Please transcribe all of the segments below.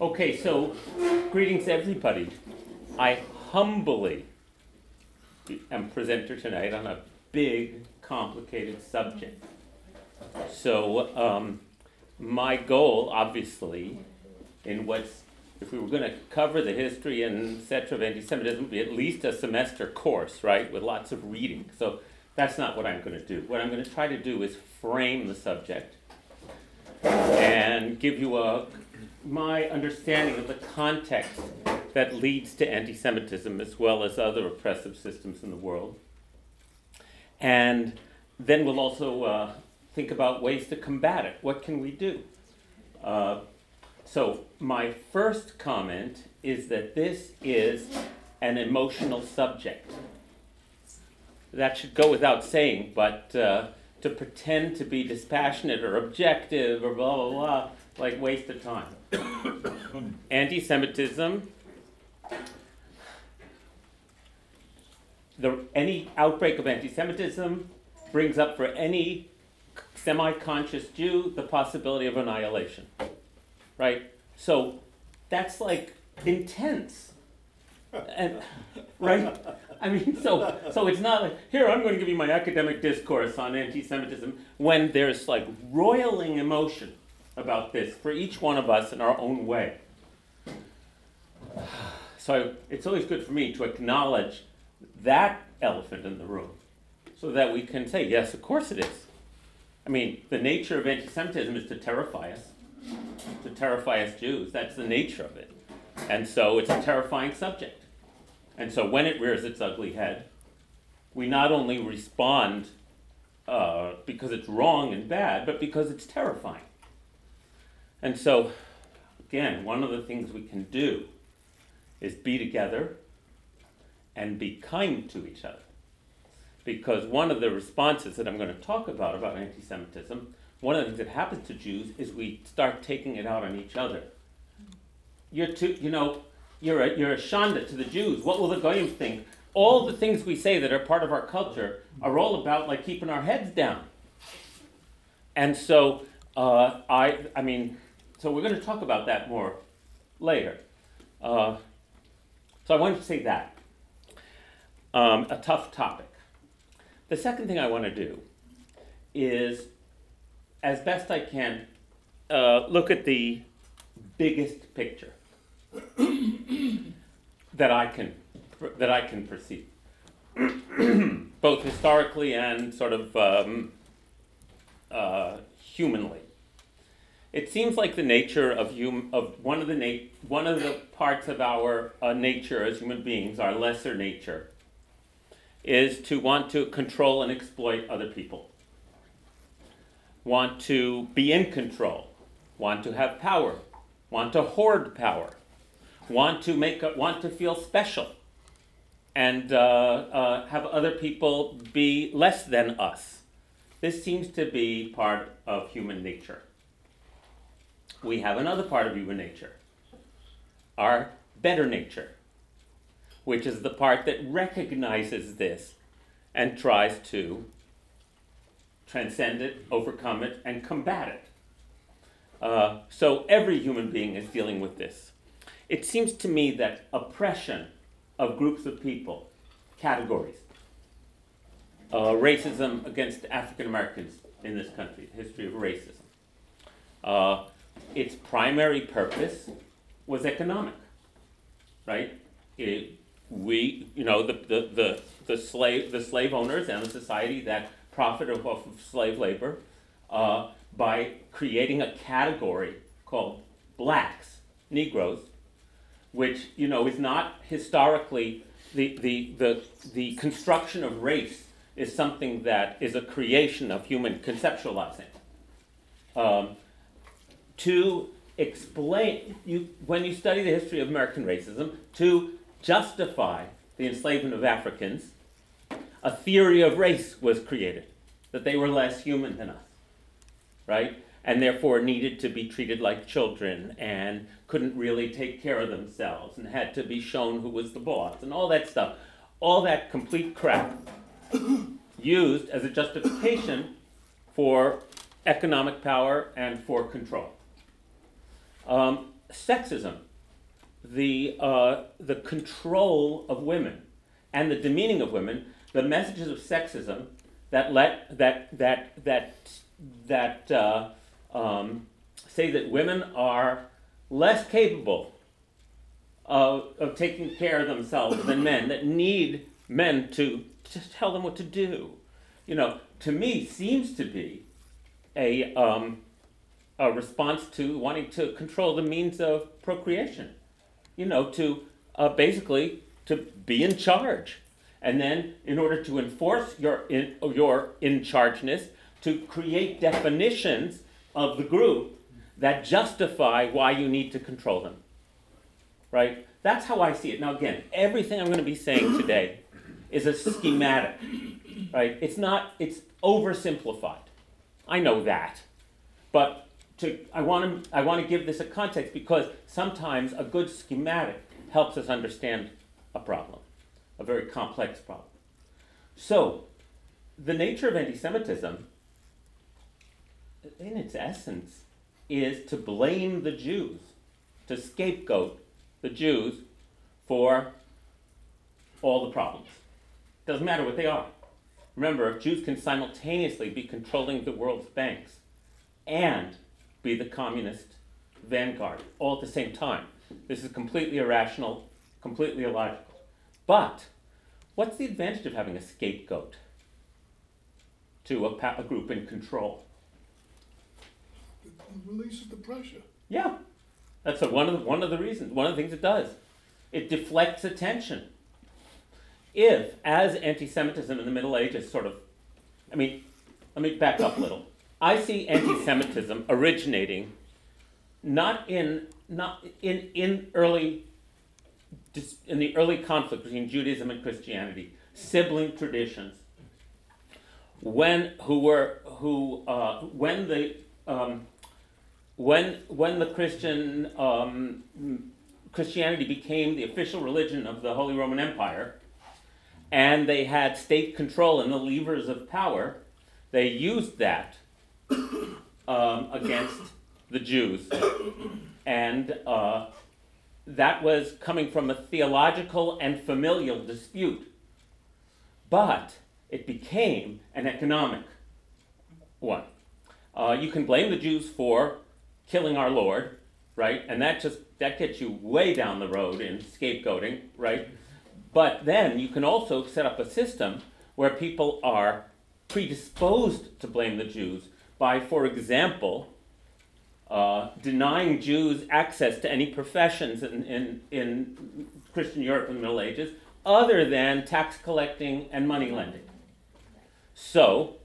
Okay, so greetings everybody. I humbly am presenter tonight on a big, complicated subject. So, um, my goal, obviously, in what's if we were going to cover the history and etc. of anti-Semitism, would be at least a semester course, right, with lots of reading. So that's not what I'm going to do. What I'm going to try to do is frame the subject and give you a my understanding of the context that leads to anti Semitism as well as other oppressive systems in the world. And then we'll also uh, think about ways to combat it. What can we do? Uh, so, my first comment is that this is an emotional subject. That should go without saying, but uh, to pretend to be dispassionate or objective or blah, blah, blah, like waste of time. Anti Semitism, the, any outbreak of anti Semitism brings up for any semi conscious Jew the possibility of annihilation. Right? So that's like intense. And, right? I mean, so so it's not like here I'm going to give you my academic discourse on anti-Semitism when there's like roiling emotion about this for each one of us in our own way. So it's always good for me to acknowledge that elephant in the room so that we can say, yes, of course it is. I mean, the nature of anti Semitism is to terrify us, to terrify us Jews. That's the nature of it. And so it's a terrifying subject. And so when it rears its ugly head, we not only respond uh, because it's wrong and bad, but because it's terrifying. And so, again, one of the things we can do is be together and be kind to each other. Because one of the responses that I'm going to talk about about anti Semitism, one of the things that happens to Jews is we start taking it out on each other. You're too, you know, you're a, you're a shanda to the Jews. What will the Goyim think? All the things we say that are part of our culture are all about like keeping our heads down. And so, uh, I, I mean, so we're going to talk about that more later. Uh, so I wanted to say that. Um, a tough topic. The second thing I want to do is, as best I can, uh, look at the biggest picture that I can that I can perceive, both historically and sort of um, uh, humanly it seems like the nature of hum- of one of the na- one of the parts of our uh, nature as human beings, our lesser nature, is to want to control and exploit other people. Want to be in control, want to have power, want to hoard power, want to make a, want to feel special, and uh, uh, have other people be less than us. This seems to be part of human nature we have another part of human nature, our better nature, which is the part that recognizes this and tries to transcend it, overcome it, and combat it. Uh, so every human being is dealing with this. It seems to me that oppression of groups of people, categories, uh, racism against African Americans in this country, history of racism, uh, its primary purpose was economic, right? It, we, you know, the, the, the, the, slave, the slave owners and the society that profited off of slave labor uh, by creating a category called blacks, Negroes, which, you know, is not historically the, the, the, the construction of race is something that is a creation of human conceptualizing. Um, to explain, you, when you study the history of American racism, to justify the enslavement of Africans, a theory of race was created, that they were less human than us, right? And therefore needed to be treated like children and couldn't really take care of themselves and had to be shown who was the boss and all that stuff. All that complete crap used as a justification for economic power and for control. Um, sexism, the, uh, the control of women, and the demeaning of women, the messages of sexism that let that that that that uh, um, say that women are less capable of, of taking care of themselves than men, that need men to, to tell them what to do. You know, to me, seems to be a, um, a response to wanting to control the means of procreation. You know, to uh, basically to be in charge. And then, in order to enforce your in, your in chargeness, to create definitions of the group that justify why you need to control them. Right? That's how I see it. Now, again, everything I'm going to be saying today is a schematic. Right? It's not, it's oversimplified. I know that. But to, I, want to, I want to give this a context because sometimes a good schematic helps us understand a problem, a very complex problem. So, the nature of anti Semitism, in its essence, is to blame the Jews, to scapegoat the Jews for all the problems. Doesn't matter what they are. Remember, if Jews can simultaneously be controlling the world's banks and be the communist vanguard all at the same time. This is completely irrational, completely illogical. But what's the advantage of having a scapegoat to a, pa- a group in control? It releases the pressure. Yeah, that's a, one of the, one of the reasons. One of the things it does, it deflects attention. If, as anti-Semitism in the Middle Ages, sort of, I mean, let me back up a little. I see anti-Semitism originating not in not in in early in the early conflict between Judaism and Christianity, sibling traditions. When who were who uh, when the um, when when the Christian um, Christianity became the official religion of the Holy Roman Empire, and they had state control and the levers of power, they used that um, against the Jews, and uh, that was coming from a theological and familial dispute, but it became an economic one. Uh, you can blame the Jews for killing our Lord, right? And that just that gets you way down the road in scapegoating, right? But then you can also set up a system where people are predisposed to blame the Jews by, for example, uh, denying Jews access to any professions in, in, in Christian Europe in the Middle Ages other than tax collecting and money lending. So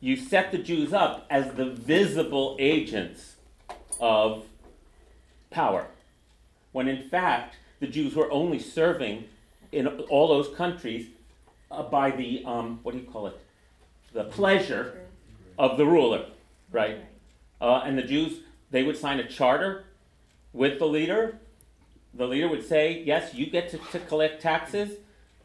you set the Jews up as the visible agents of power. When in fact, the Jews were only serving in all those countries uh, by the, um, what do you call it? The pleasure of the ruler, right? Uh, and the Jews, they would sign a charter with the leader. The leader would say, Yes, you get to, to collect taxes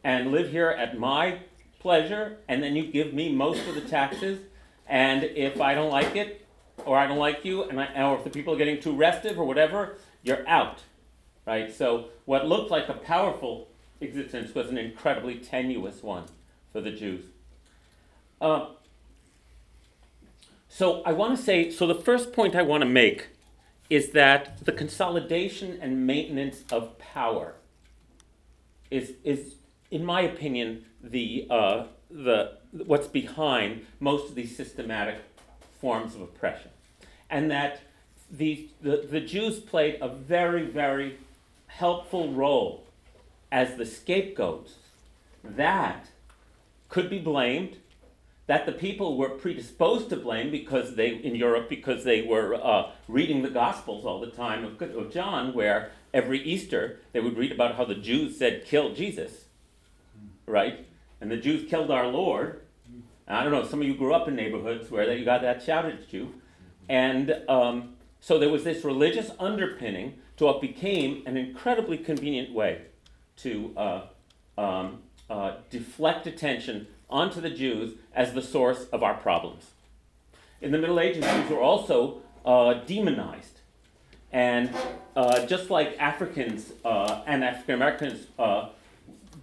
and live here at my pleasure, and then you give me most of the taxes. And if I don't like it, or I don't like you, and I, or if the people are getting too restive or whatever, you're out, right? So what looked like a powerful existence was an incredibly tenuous one for the Jews. Uh, so I want to say, so the first point I want to make is that the consolidation and maintenance of power is, is in my opinion, the, uh, the, what's behind most of these systematic forms of oppression. And that the, the, the Jews played a very, very helpful role as the scapegoats. That could be blamed, that the people were predisposed to blame because they, in Europe, because they were uh, reading the Gospels all the time of, of John, where every Easter they would read about how the Jews said, kill Jesus, right? And the Jews killed our Lord, I don't know, some of you grew up in neighborhoods where that you got that shouted at you. And um, so there was this religious underpinning to what became an incredibly convenient way to uh, um, uh, deflect attention onto the Jews as the source of our problems. In the Middle Ages, Jews were also uh, demonized. And uh, just like Africans uh, and African Americans, uh,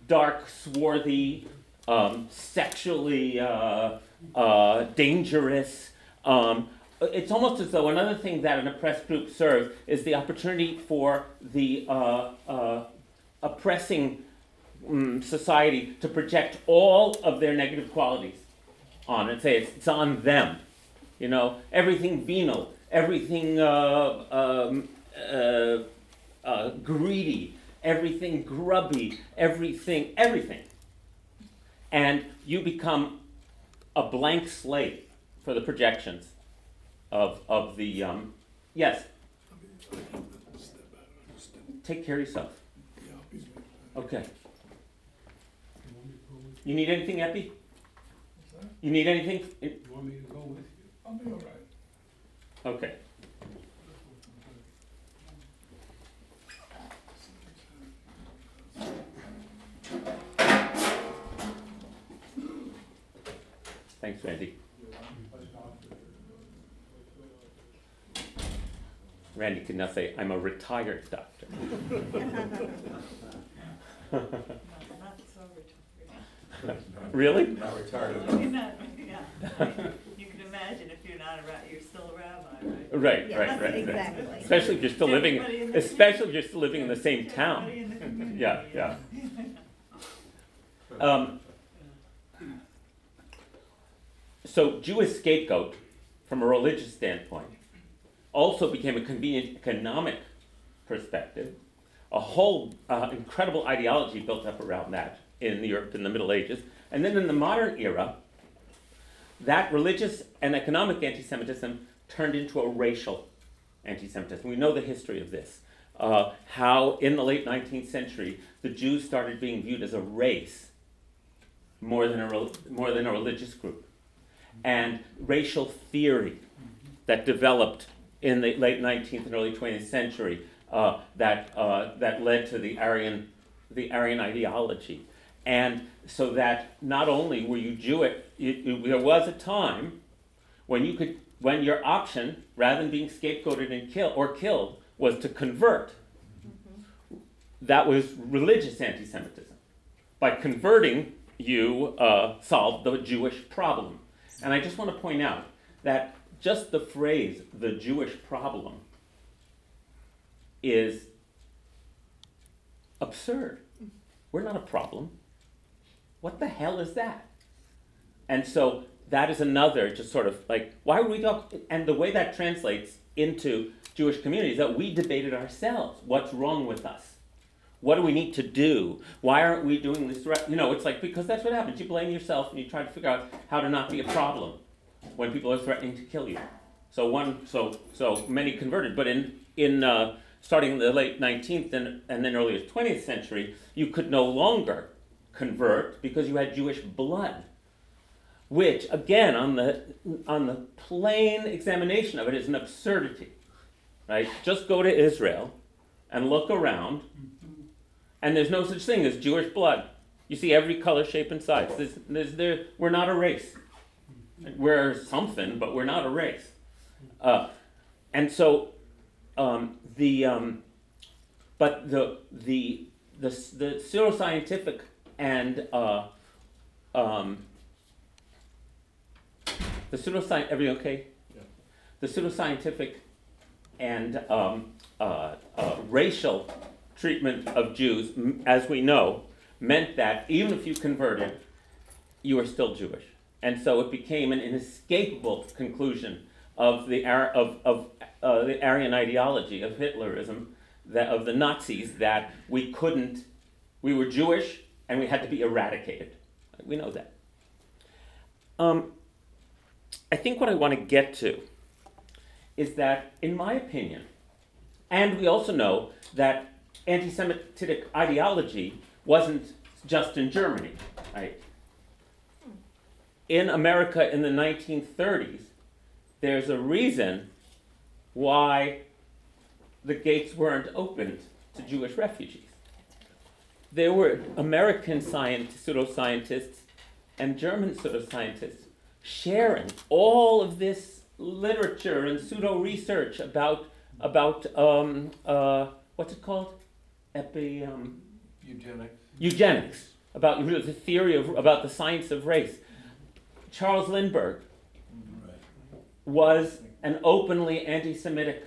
dark, swarthy, um, sexually uh, uh, dangerous. Um, it's almost as though another thing that an oppressed group serves is the opportunity for the oppressing um, society to project all of their negative qualities on and Say it's, it's on them. You know, everything venal, everything uh, um, uh, uh, greedy, everything grubby, everything, everything. And you become a blank slate for the projections of, of the, um, yes, take care of yourself. Okay. You need anything, Epi? You need anything? You want me to go with you? I'll be all right. Okay. Thanks, Randy. Randy could now say, I'm a retired doctor. Not so retired. Really? Not retired You're not, yeah. You can imagine if you're not a rabbi, you're still a rabbi, right? Right, Yes, right, right, right. exactly. Especially if you're still living, Everybody in the- especially if you're still living in the same town. Everybody in the community, Yeah, yeah. Um, so Jewish scapegoat, from a religious standpoint, also became a convenient economic perspective. A whole uh, incredible ideology built up around that in Europe in the Middle Ages. And then in the modern era, that religious and economic anti Semitism turned into a racial anti Semitism. We know the history of this. Uh, how in the late 19th century, the Jews started being viewed as a race more than a, more than a religious group. And racial theory that developed in the late 19th and early 20th century uh, that, uh, that led to the Aryan, the Aryan ideology. And so that not only were you Jewish, you, you- there was a time when you could, when your option, rather than being scapegoated and killed or killed, was to convert. That was religious anti-Semitism. By converting, you uh, solved the Jewish problem. And I just want to point out that just the phrase "the Jewish problem" is absurd. We're not a problem. What the hell is that? And so that is another just sort of like, why would we talk? And the way that translates into Jewish communities that we debated ourselves. What's wrong with us? What do we need to do? Why aren't we doing this right? You know, it's like, because that's what happens. You blame yourself and you try to figure out how to not be a problem when people are threatening to kill you. So one, so so many converted, but in in uh, starting in the late 19th and, and then early 20th century, you could no longer convert because you had Jewish blood, which again on the on the plain examination of it is an absurdity, right? Just go to Israel and look around, and there's no such thing as Jewish blood. You see every color, shape, and size. There's, there's, there, we're not a race. We're something, but we're not a race. Uh, and so um, the um, but the the the the pseudoscientific and uh, um, the pseudoscience everything okay? Yeah. The pseudoscientific and um, uh, uh, racial treatment of Jews, m- as we know, meant that even if you converted, you were still Jewish. And so it became an inescapable conclusion of the, Ar- of, of, uh, the Aryan ideology of Hitlerism, that, of the Nazis, that we couldn't, we were Jewish and we had to be eradicated. We know that. Um, I think what I want to get to is that, in my opinion, and we also know that anti Semitic ideology wasn't just in Germany, right? In America in the 1930s, there's a reason why the gates weren't opened to Jewish refugees. There were American scientists, pseudoscientists and German pseudoscientists sharing all of this literature and pseudo research about about um, uh, what's it called? Epi um, Eugenics. eugenics. About the theory of about the science of race. Charles Lindbergh was an openly anti-Semitic,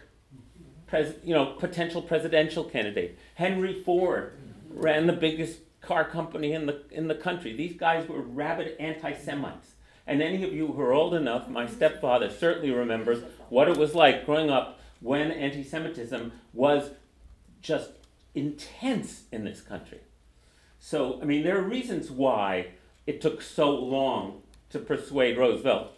pres- you know, potential presidential candidate. Henry Ford ran the biggest car company in the in the country. These guys were rabid anti-Semites. And any of you who are old enough, my stepfather certainly remembers what it was like growing up when anti-Semitism was just intense in this country. So, I mean, there are reasons why it took so long to persuade Roosevelt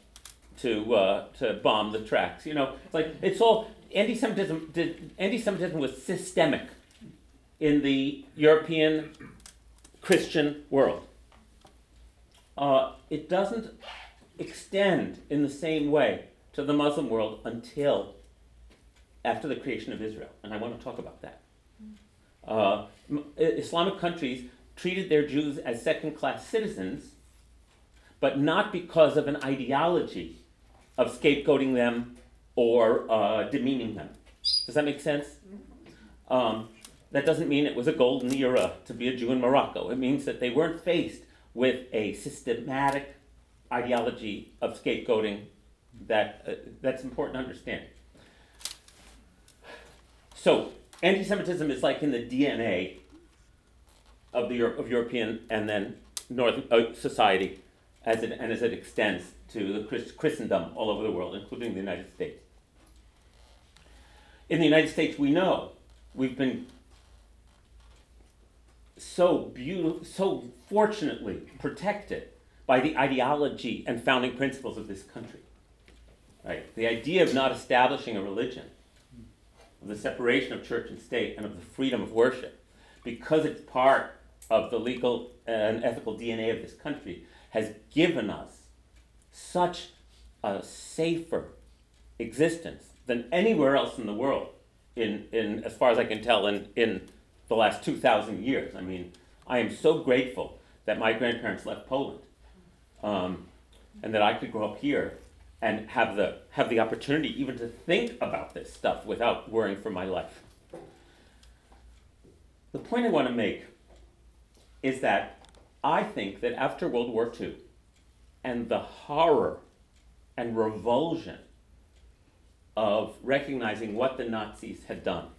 to uh, to bomb the tracks. You know, it's like it's all anti-Semitism. Did, anti-Semitism was systemic in the European Christian world. Uh, it doesn't extend in the same way to the Muslim world until after the creation of Israel, and I want to talk about that. Uh, Islamic countries treated their Jews as second-class citizens, but not because of an ideology of scapegoating them or uh, demeaning them. Does that make sense? Um, that doesn't mean it was a golden era to be a Jew in Morocco. It means that they weren't faced with a systematic ideology of scapegoating that uh, that's important to understand. So, anti-Semitism is like in the DNA of the of European and then North uh, society, as it and as it extends to the Christ, Christendom all over the world, including the United States. In the United States, we know we've been so beautiful, so fortunately protected by the ideology and founding principles of this country. Right? The idea of not establishing a religion, of the separation of church and state, and of the freedom of worship, because it's part of the legal and ethical DNA of this country, has given us such a safer existence than anywhere else in the world, in, in as far as I can tell, in, in the last 2,000 years. I mean, I am so grateful that my grandparents left Poland um, and that I could grow up here and have the, have the opportunity even to think about this stuff without worrying for my life. The point I want to make is that I think that after World War II and the horror and revulsion of recognizing what the Nazis had done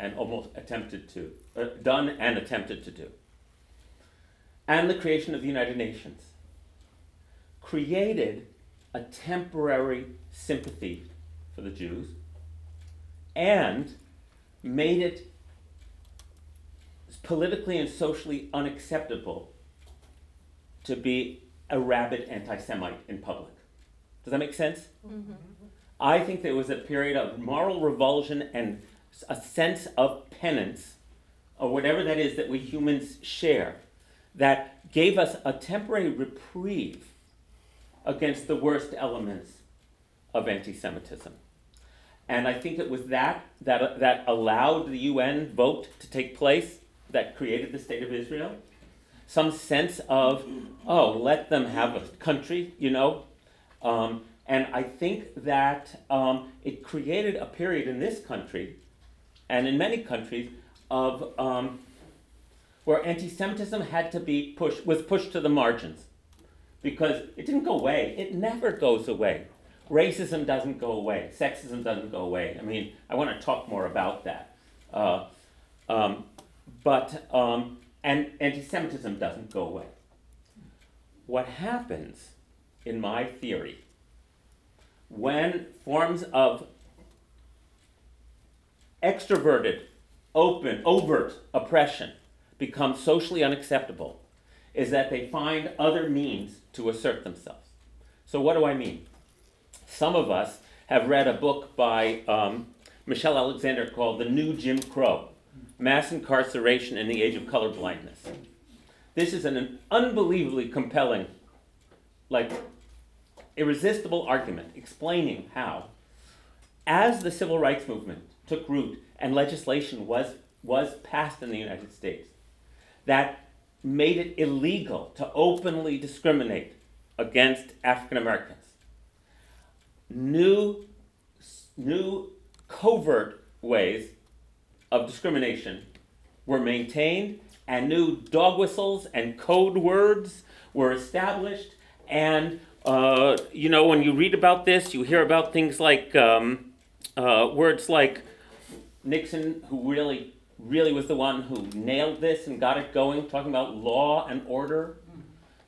and almost attempted to, uh, done and attempted to do, and the creation of the United Nations, created a temporary sympathy for the Jews and made it politically and socially unacceptable to be a rabid anti Semite in public. Does that make sense? Mm-hmm. I think there was a period of moral revulsion and a sense of penance, or whatever that is that we humans share, that gave us a temporary reprieve against the worst elements of anti Semitism. And I think it was that, that that allowed the UN vote to take place that created the State of Israel. Some sense of, oh, let them have a country, you know. Um, and I think that um, it created a period in this country and in many countries of um, where anti-Semitism had to be pushed was pushed to the margins because it didn't go away. It never goes away. Racism doesn't go away. Sexism doesn't go away. I mean, I want to talk more about that. Uh, um, but um, and anti-Semitism doesn't go away. What happens, in my theory, when forms of extroverted, open, overt oppression become socially unacceptable is that they find other means to assert themselves. So, what do I mean? Some of us have read a book by um, Michelle Alexander called The New Jim Crow Mass Incarceration in the Age of Colorblindness. This is an unbelievably compelling, like, irresistible argument explaining how, as the civil rights movement took root and legislation was, was passed in the United States, that made it illegal to openly discriminate against African Americans. New, new covert ways of discrimination were maintained, and new dog whistles and code words were established. And, uh, you know, when you read about this, you hear about things like um, uh, words like Nixon, who really, really was the one who nailed this and got it going, talking about law and order,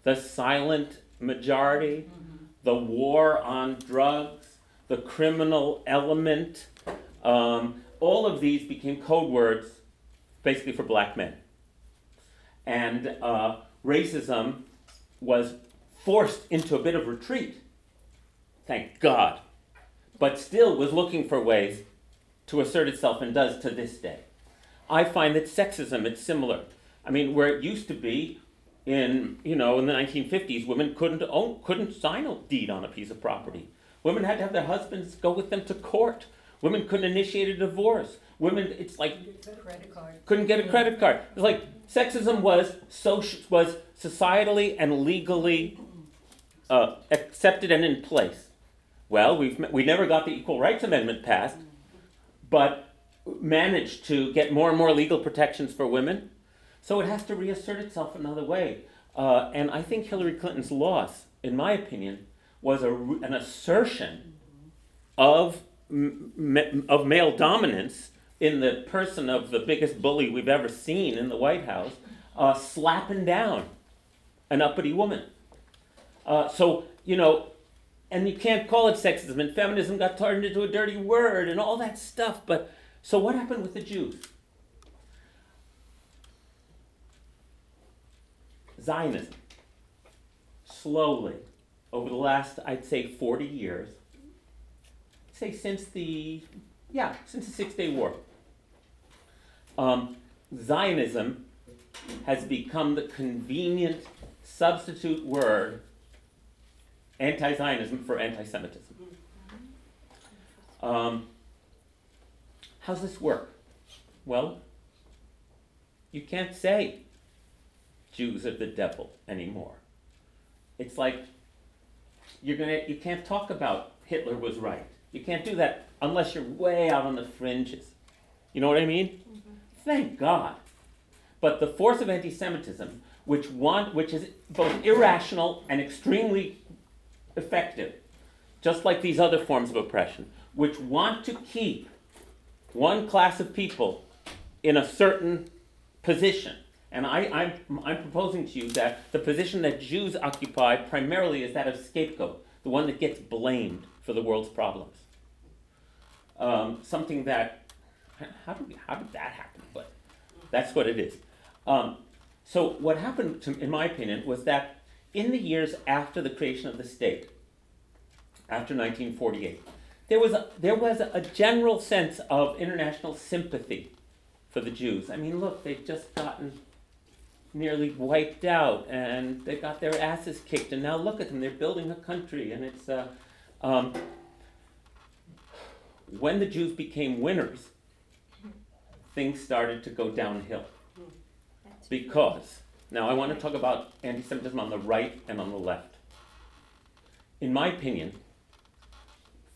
the silent majority, the war on drugs, the criminal element. Um, all of these became code words basically for black men. And uh, racism was forced into a bit of retreat, thank God, but still was looking for ways to assert itself and does to this day. I find that sexism it's similar. I mean, where it used to be in you know in the 1950s, women couldn't own, couldn't sign a deed on a piece of property. Women had to have their husbands go with them to court. Women couldn't initiate a divorce. Women, it's like couldn't get a credit card. It's like sexism was social was societally and legally uh, accepted and in place. Well, we've we never got the Equal Rights Amendment passed, but managed to get more and more legal protections for women. So it has to reassert itself another way. Uh, and I think Hillary Clinton's loss, in my opinion, was a, an assertion of, of male dominance in the person of the biggest bully we've ever seen in the White House, uh, slapping down an uppity woman. Uh, so, you know, and you can't call it sexism, and feminism got turned into a dirty word and all that stuff. But so what happened with the Jews? Zionism, slowly, over the last, I'd say, 40 years, say since the, yeah, since the Six Day War, um, Zionism has become the convenient substitute word anti Zionism for anti Semitism. Um, how's this work? Well, you can't say Jews are the devil anymore. It's like you're gonna you can't talk about Hitler was right. You can't do that unless you're way out on the fringes. You know what I mean? Thank God. But the force of anti-Semitism, which want, which is both irrational and extremely effective, just like these other forms of oppression, which want to keep one class of people in a certain position. And I, I'm, I'm proposing to you that the position that Jews occupy primarily is that of scapegoat, the one that gets blamed for the world's problems. Um, something that, how did, how did that happen? But that's what it is. Um, so, what happened, to, in my opinion, was that in the years after the creation of the state, after 1948, there was a, there was a general sense of international sympathy for the Jews. I mean, look, they've just gotten nearly wiped out, and they got their asses kicked, and now look at them, they're building a country, and it's. Uh, um, when the Jews became winners, things started to go downhill. Because, now I want to talk about anti Semitism on the right and on the left. In my opinion,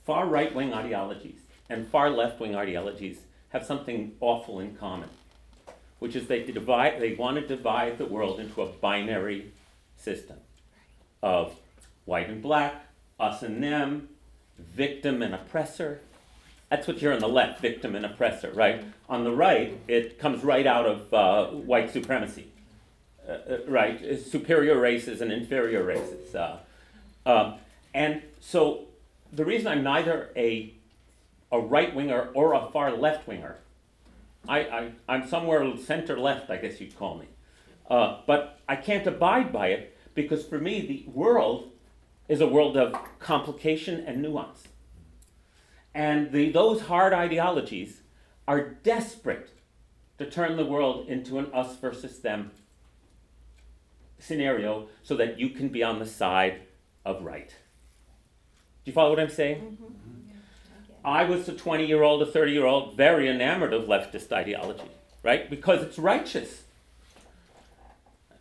far right wing ideologies and far left wing ideologies have something awful in common, which is they divide they want to divide the world into a binary system of white and black, us and them, victim and oppressor. That's what you're on the left, victim and oppressor, right? On the right, it comes right out of uh, white supremacy, uh, uh, right? Superior races and inferior races. Uh, um, and so the reason I'm neither a, a right winger or a far left winger, I, I, I'm somewhere center left, I guess you'd call me. Uh, but I can't abide by it because for me, the world is a world of complication and nuance. And the, those hard ideologies are desperate to turn the world into an us versus them scenario so that you can be on the side of right. Do you follow what I'm saying? Mm-hmm. I was a 20 year old, a 30 year old, very enamored of leftist ideology, right? Because it's righteous.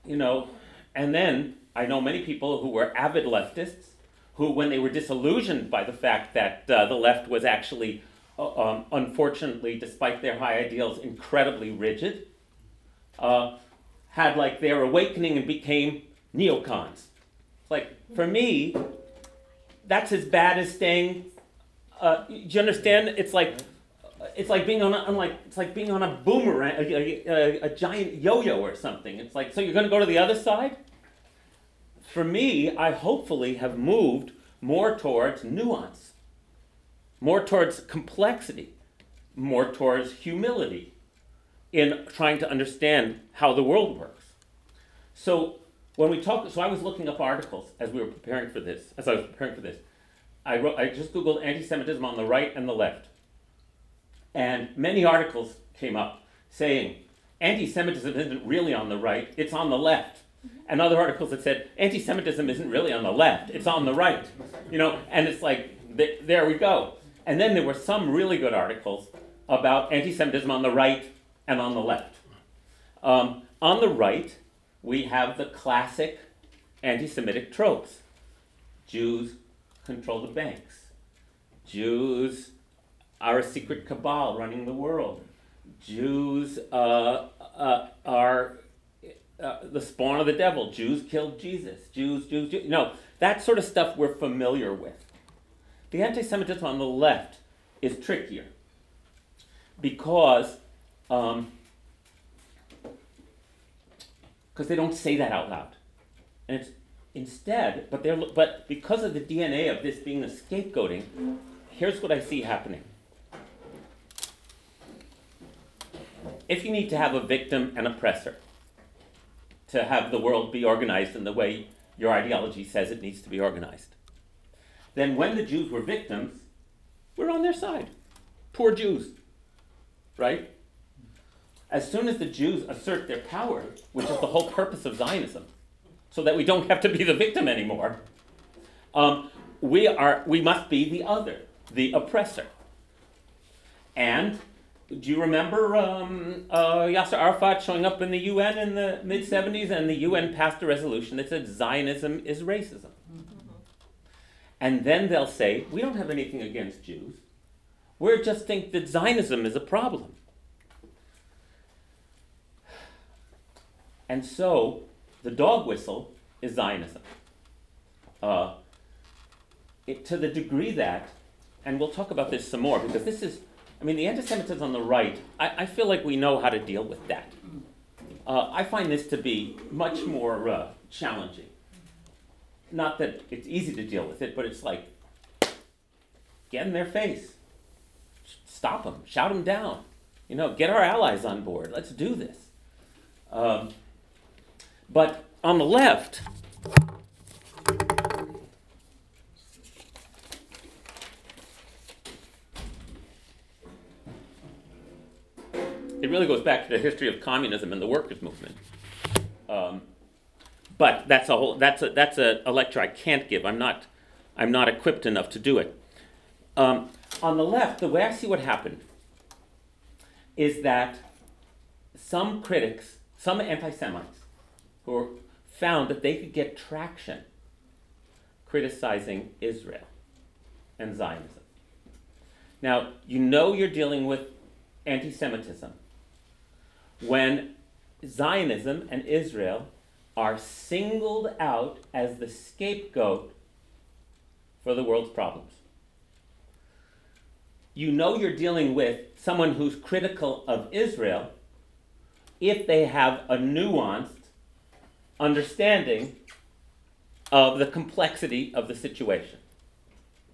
You know, and then I know many people who were avid leftists who, when they were disillusioned by the fact that uh, the left was actually uh, um, unfortunately, despite their high ideals, incredibly rigid, uh, had like their awakening and became neocons. Like, for me, that's as bad as staying. Uh, do you understand? It's like it's like being on a, I'm like it's like being on a boomerang, a, a, a, giant yo-yo or something. It's like so you're going to go to the other side. For me, I hopefully have moved more towards nuance, more towards complexity, more towards humility in trying to understand how the world works. So when we talk, so I was looking up articles as we were preparing for this, as I was preparing for this. I wrote, I just googled anti-Semitism on the right and the left, and many articles came up saying anti-Semitism isn't really on the right; it's on the left. Mm-hmm. And other articles that said anti-Semitism isn't really on the left; it's on the right. You know, and it's like th- there we go. And then there were some really good articles about anti-Semitism on the right and on the left. Um, on the right, we have the classic anti Semitic tropes Jews control the banks, Jews are a secret cabal running the world, Jews uh, uh, are uh, the spawn of the devil, Jews killed Jesus, Jews, Jews, Jews. No, that sort of stuff we're familiar with. The anti Semitism on the left is trickier because um, because they don't say that out loud. And it's instead, but they're but because of the DNA of this being the scapegoating, here's what I see happening. If you need to have a victim and oppressor to have the world be organized in the way your ideology says it needs to be organized, then when the Jews were victims, we're on their side. Poor Jews. Right? As soon as the Jews assert their power, which is the whole purpose of Zionism, so that we don't have to be the victim anymore, um, we, are, we must be the other, the oppressor. And do you remember um, uh, Yasser Arafat showing up in the UN in the mid 70s and the UN passed a resolution that said Zionism is racism? And then they'll say, we don't have anything against Jews. We just think that Zionism is a problem. And so the dog whistle is Zionism. Uh, it, to the degree that, and we'll talk about this some more because this is, I mean, the anti Semitism on the right, I, I, feel like we know how to deal with that. Uh, I find this to be much more uh, challenging. Not that it's easy to deal with it, but it's like, get in their face, stop them, shout them down, you know, get our allies on board, let's do this. Um, but on the left, it really goes back to the history of communism and the workers' movement. Um, but that's a whole that's a that's a, a, lecture I can't give. I'm not I'm not equipped enough to do it. Um, on the left, the way I see what happened is that some critics, some anti-Semites, who found that they could get traction criticizing Israel and Zionism. Now, you know you're dealing with anti Semitism when Zionism and Israel are singled out as the scapegoat for the world's problems. You know you're dealing with someone who's critical of Israel if they have a nuanced understanding of the complexity of the situation.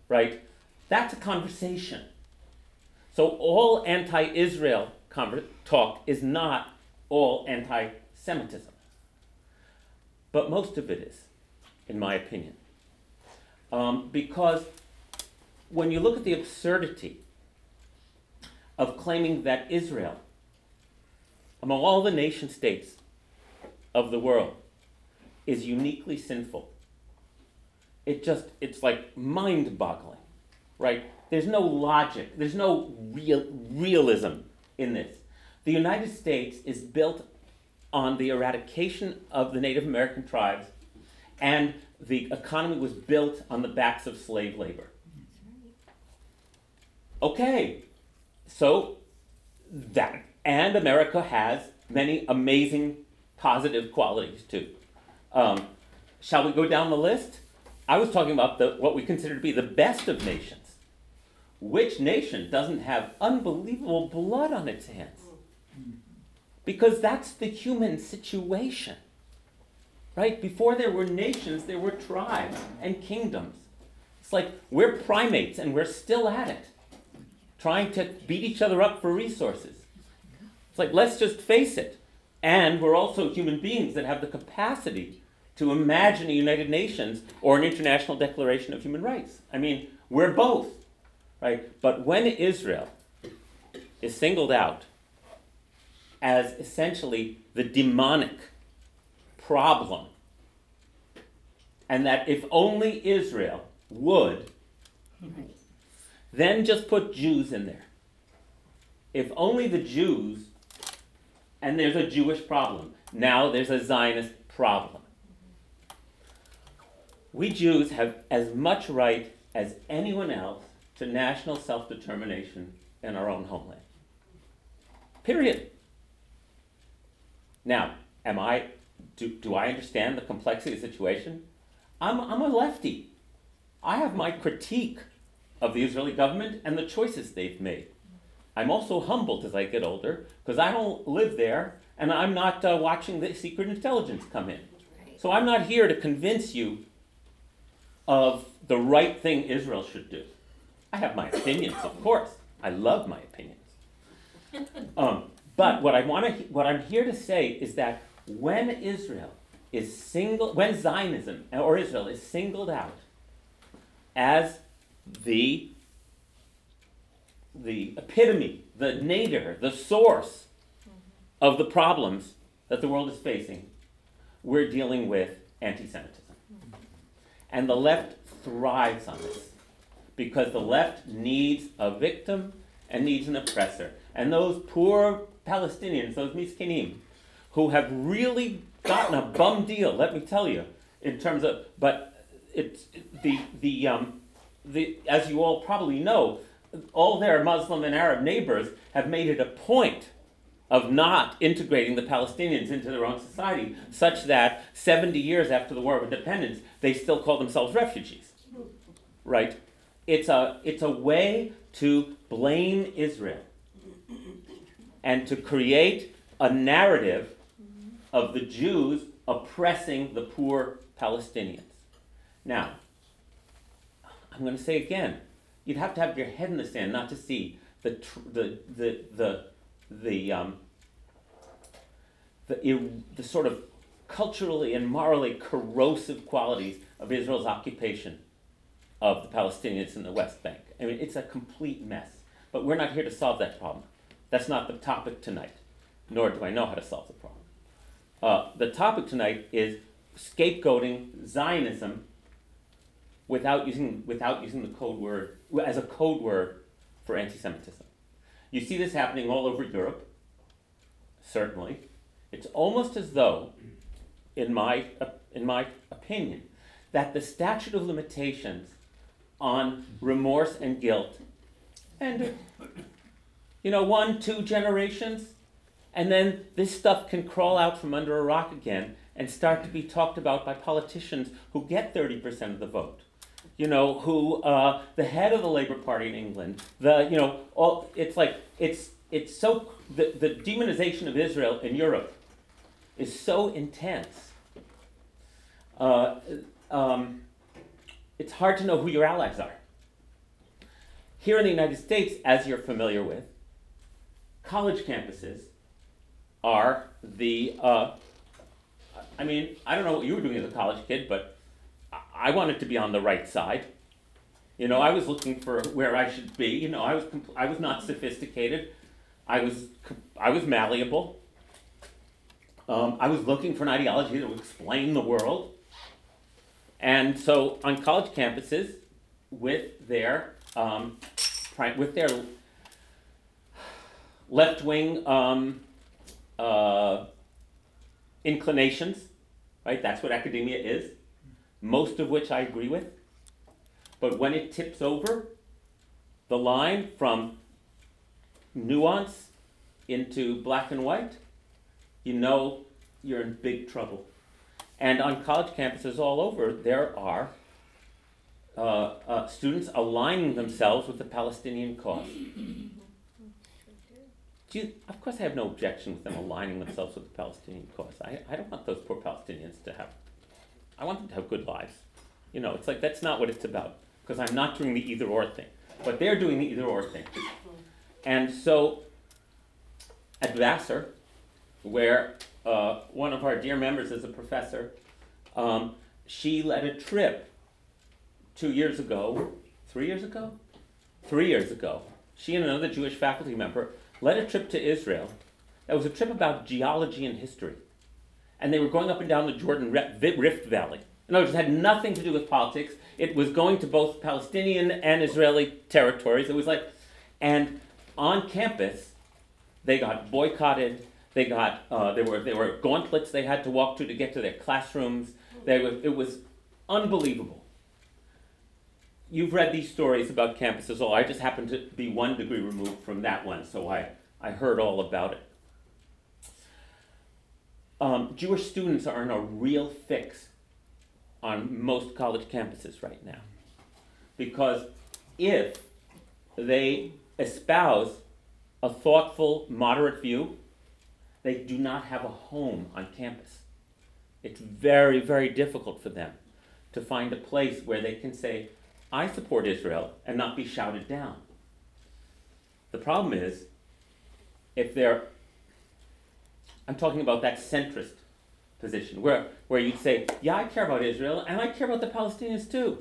Right? That's a conversation. So all anti Israel talk is not all anti Semitism. But most of it is, in my opinion. Um, because when you look at the absurdity of claiming that Israel, among all the nation states of the world, is uniquely sinful. It just, it's like mind boggling, right? There's no logic, there's no real, realism in this. The United States is built on the eradication of the Native American tribes, and the economy was built on the backs of slave labor. Okay, so that, and America has many amazing positive qualities too. Um, shall we go down the list? I was talking about the, what we consider to be the best of nations. Which nation doesn't have unbelievable blood on its hands? Because that's the human situation. Right? Before there were nations, there were tribes and kingdoms. It's like we're primates and we're still at it, trying to beat each other up for resources. It's like, let's just face it. And we're also human beings that have the capacity to imagine a United Nations or an International Declaration of Human Rights. I mean, we're both, right? But when Israel is singled out as essentially the demonic problem, and that if only Israel would, then just put Jews in there. If only the Jews, and there's a Jewish problem. Now there's a Zionist problem. We Jews have as much right as anyone else to national self determination in our own homeland. Period. Now, am I do, do I understand the complexity of the situation? I'm, I'm a lefty. I have my critique of the Israeli government and the choices they've made. I'm also humbled as I get older because I don't live there and I'm not uh, watching the secret intelligence come in. So I'm not here to convince you of the right thing Israel should do. I have my opinions, of course. I love my opinions. Um, but what I want to, what I'm here to say is that when Israel is single, when Zionism or Israel is singled out as the the epitome, the nadir, the source of the problems that the world is facing, we're dealing with anti Semitism. And the left thrives on this because the left needs a victim and needs an oppressor. And those poor Palestinians, those miskinim, who have really gotten a bum deal, let me tell you, in terms of, but it's the, the, um, the, as you all probably know, all their Muslim and Arab neighbors have made it a point of not integrating the Palestinians into their own society, such that 70 years after the War of Independence, they still call themselves refugees. Right? It's a, it's a way to blame Israel and to create a narrative of the Jews oppressing the poor Palestinians. Now, I'm going to say again, you'd have to have your head in the sand not to see the tr- the the the the um, the, ir- the sort of culturally and morally corrosive qualities of Israel's occupation of the Palestinians in the West Bank. I mean, it's a complete mess. But we're not here to solve that problem. That's not the topic tonight, nor do I know how to solve the problem. Uh, the topic tonight is scapegoating Zionism without using, without using the code word, as a code word for anti Semitism. You see this happening all over Europe, certainly. It's almost as though, in my, in my opinion, that the statute of limitations on remorse and guilt, and you know, one, two generations, and then this stuff can crawl out from under a rock again and start to be talked about by politicians who get 30% of the vote. You know, who uh, the head of the Labour Party in England, the you know, all it's like it's it's so the, the demonization of Israel in Europe is so intense. Uh, um, it's hard to know who your allies are. Here in the United States, as you're familiar with, college campuses are the. Uh, I mean, I don't know what you were doing as a college kid, but I- wanted to be on the right side. You know, I was looking for where I should be. You know, I was I was not sophisticated. I was I was malleable. Um, I was looking for an ideology that would explain the world. And so, on college campuses, with their um, with their left wing um, uh, inclinations, right? That's what academia is, most of which I agree with. But when it tips over the line from nuance into black and white, you know you're in big trouble. And on college campuses all over, there are uh, uh, students aligning themselves with the Palestinian cause. You, of course, I have no objection with them aligning themselves with the Palestinian cause. I, I don't want those poor Palestinians to have, I want them to have good lives. You know, it's like that's not what it's about, because I'm not doing the either or thing. But they're doing the either or thing. And so at Vassar, where uh, one of our dear members is a professor, um, she led a trip two years ago, three years ago? Three years ago. She and another Jewish faculty member led a trip to Israel. That was a trip about geology and history. And they were going up and down the Jordan Rift Valley. In other words, it had nothing to do with politics. It was going to both Palestinian and Israeli territories. It was like, and on campus, they got boycotted. They got uh, there were there were gauntlets they had to walk to to get to their classrooms. They were, it was unbelievable. You've read these stories about campuses. Oh, I just happened to be one degree removed from that one, so I, I heard all about it. Um, Jewish students are in a real fix on most college campuses right now. Because if they espouse a thoughtful, moderate view, they do not have a home on campus. It's very, very difficult for them to find a place where they can say, I support Israel and not be shouted down. The problem is, if they're, I'm talking about that centrist position where, where you'd say, yeah, I care about Israel and I care about the Palestinians too.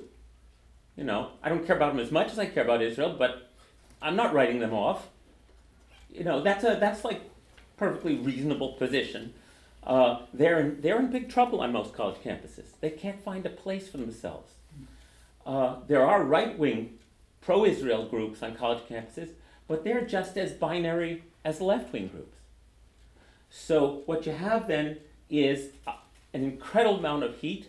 You know, I don't care about them as much as I care about Israel, but I'm not writing them off. You know, that's a that's like perfectly reasonable position. Uh, they're in, they're in big trouble on most college campuses. They can't find a place for themselves. Uh, there are right wing, pro Israel groups on college campuses, but they're just as binary as left wing groups. So, what you have then is an incredible amount of heat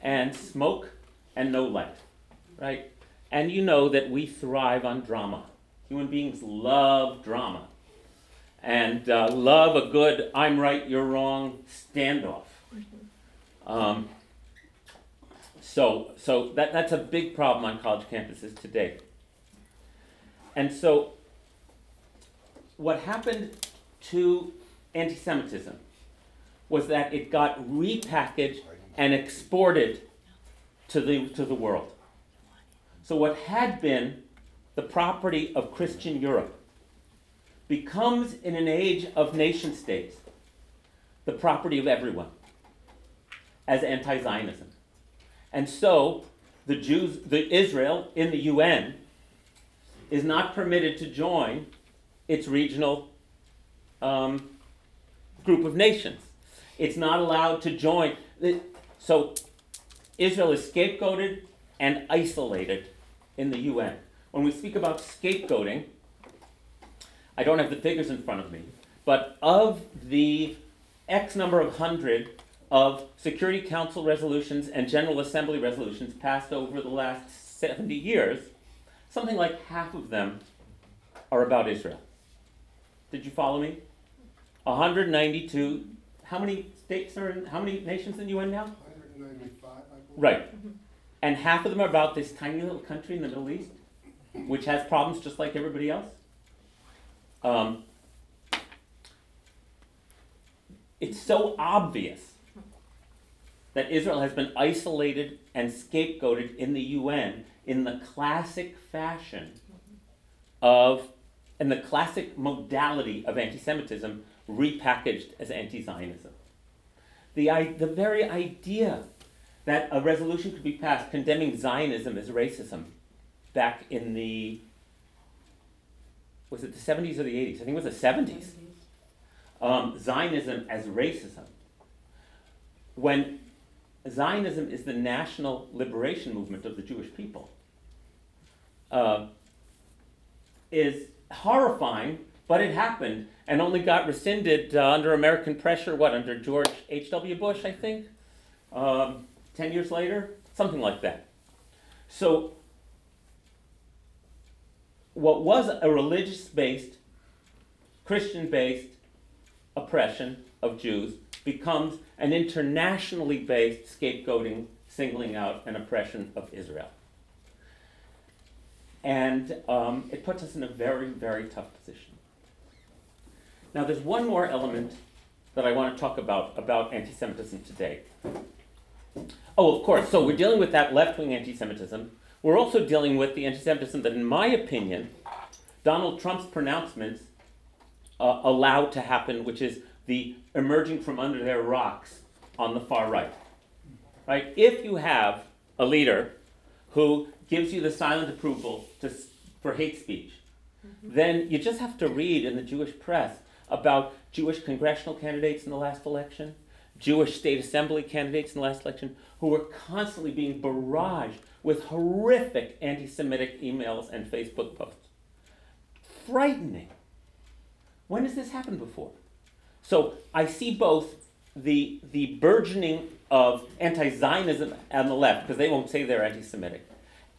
and smoke and no light, right? And you know that we thrive on drama. Human beings love drama and uh, love a good I'm right, you're wrong standoff. Um, so so that, that's a big problem on college campuses today. And so, what happened to anti Semitism was that it got repackaged and exported to the, to the world. So, what had been the property of Christian Europe becomes, in an age of nation states, the property of everyone as anti Zionism. And so, the Jews, the Israel in the UN is not permitted to join its regional um, group of nations. It's not allowed to join. So Israel is scapegoated and isolated in the UN. When we speak about scapegoating, I don't have the figures in front of me, but of the X number of hundred of Security Council resolutions and General Assembly resolutions passed over the last 70 years, something like half of them are about Israel. Did you follow me? 192 how many states are in, how many nations in the UN now? 195, I. Right. And half of them are about this tiny little country in the Middle East, which has problems just like everybody else. Um, it's so obvious that Israel has been isolated and scapegoated in the UN in the classic fashion of, in the classic modality of anti Semitism repackaged as anti Zionism. The, the very idea that a resolution could be passed condemning Zionism as racism back in the, was it the 70s or the 80s? I think it was the 70s. Um, Zionism as racism. When Zionism is the national liberation movement of the Jewish people, uh, is horrifying, but it happened and only got rescinded uh, under American pressure, what, under George H.W. Bush, I think? Um, 10 years later? Something like that. So, what was a religious based Christian based oppression of Jews becomes an internationally based scapegoating, singling out, and oppression of Israel. And um, it puts us in a very, very tough position. Now, there's one more element that I want to talk about about anti Semitism today. Oh, of course. So we're dealing with that left wing anti Semitism. We're also dealing with the anti Semitism that, in my opinion, Donald Trump's pronouncements uh, allowed to happen, which is the emerging from under their rocks on the far right. Right? If you have a leader who gives you the silent approval to, for hate speech, then you just have to read in the Jewish press about Jewish congressional candidates in the last election, Jewish state assembly candidates in the last election, who were constantly being barraged with horrific anti Semitic emails and Facebook posts. Frightening. When has this happened before? So I see both the, the burgeoning of anti Zionism on the left, because they won't say they're anti Semitic,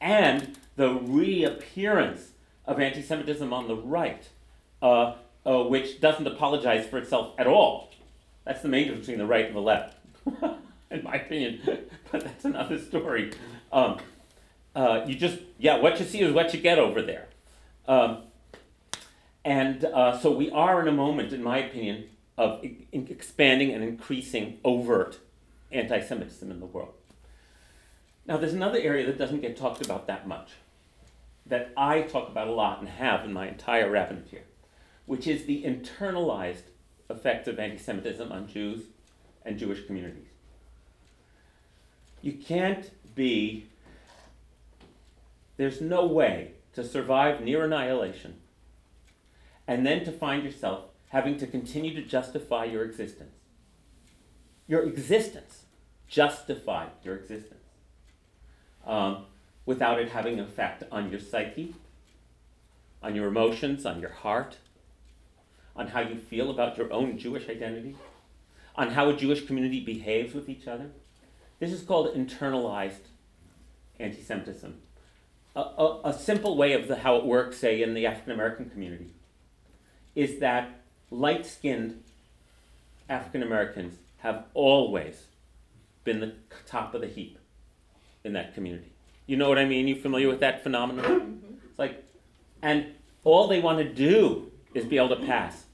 and the reappearance of anti Semitism on the right, uh, uh, which doesn't apologize for itself at all. That's the main difference between the right and the left, in my opinion, but that's another story. Um, uh, you just, yeah, what you see is what you get over there. Um, and uh, so we are in a moment, in my opinion, of e- expanding and increasing overt anti Semitism in the world. Now, there's another area that doesn't get talked about that much, that I talk about a lot and have in my entire rabbinate here, which is the internalized effects of anti Semitism on Jews and Jewish communities. You can't be, there's no way to survive near annihilation and then to find yourself having to continue to justify your existence. Your existence. Justify your existence. Um, without it having an effect on your psyche, on your emotions, on your heart, on how you feel about your own Jewish identity, on how a Jewish community behaves with each other. This is called internalized anti Semitism. A, a, a, simple way of the, how it works, say, in the African American community, is that light skinned African Americans have always been the top of the heap in that community. You know what I mean? You familiar with that phenomenon? Mm-hmm. It's like, and all they want to do is be able to pass.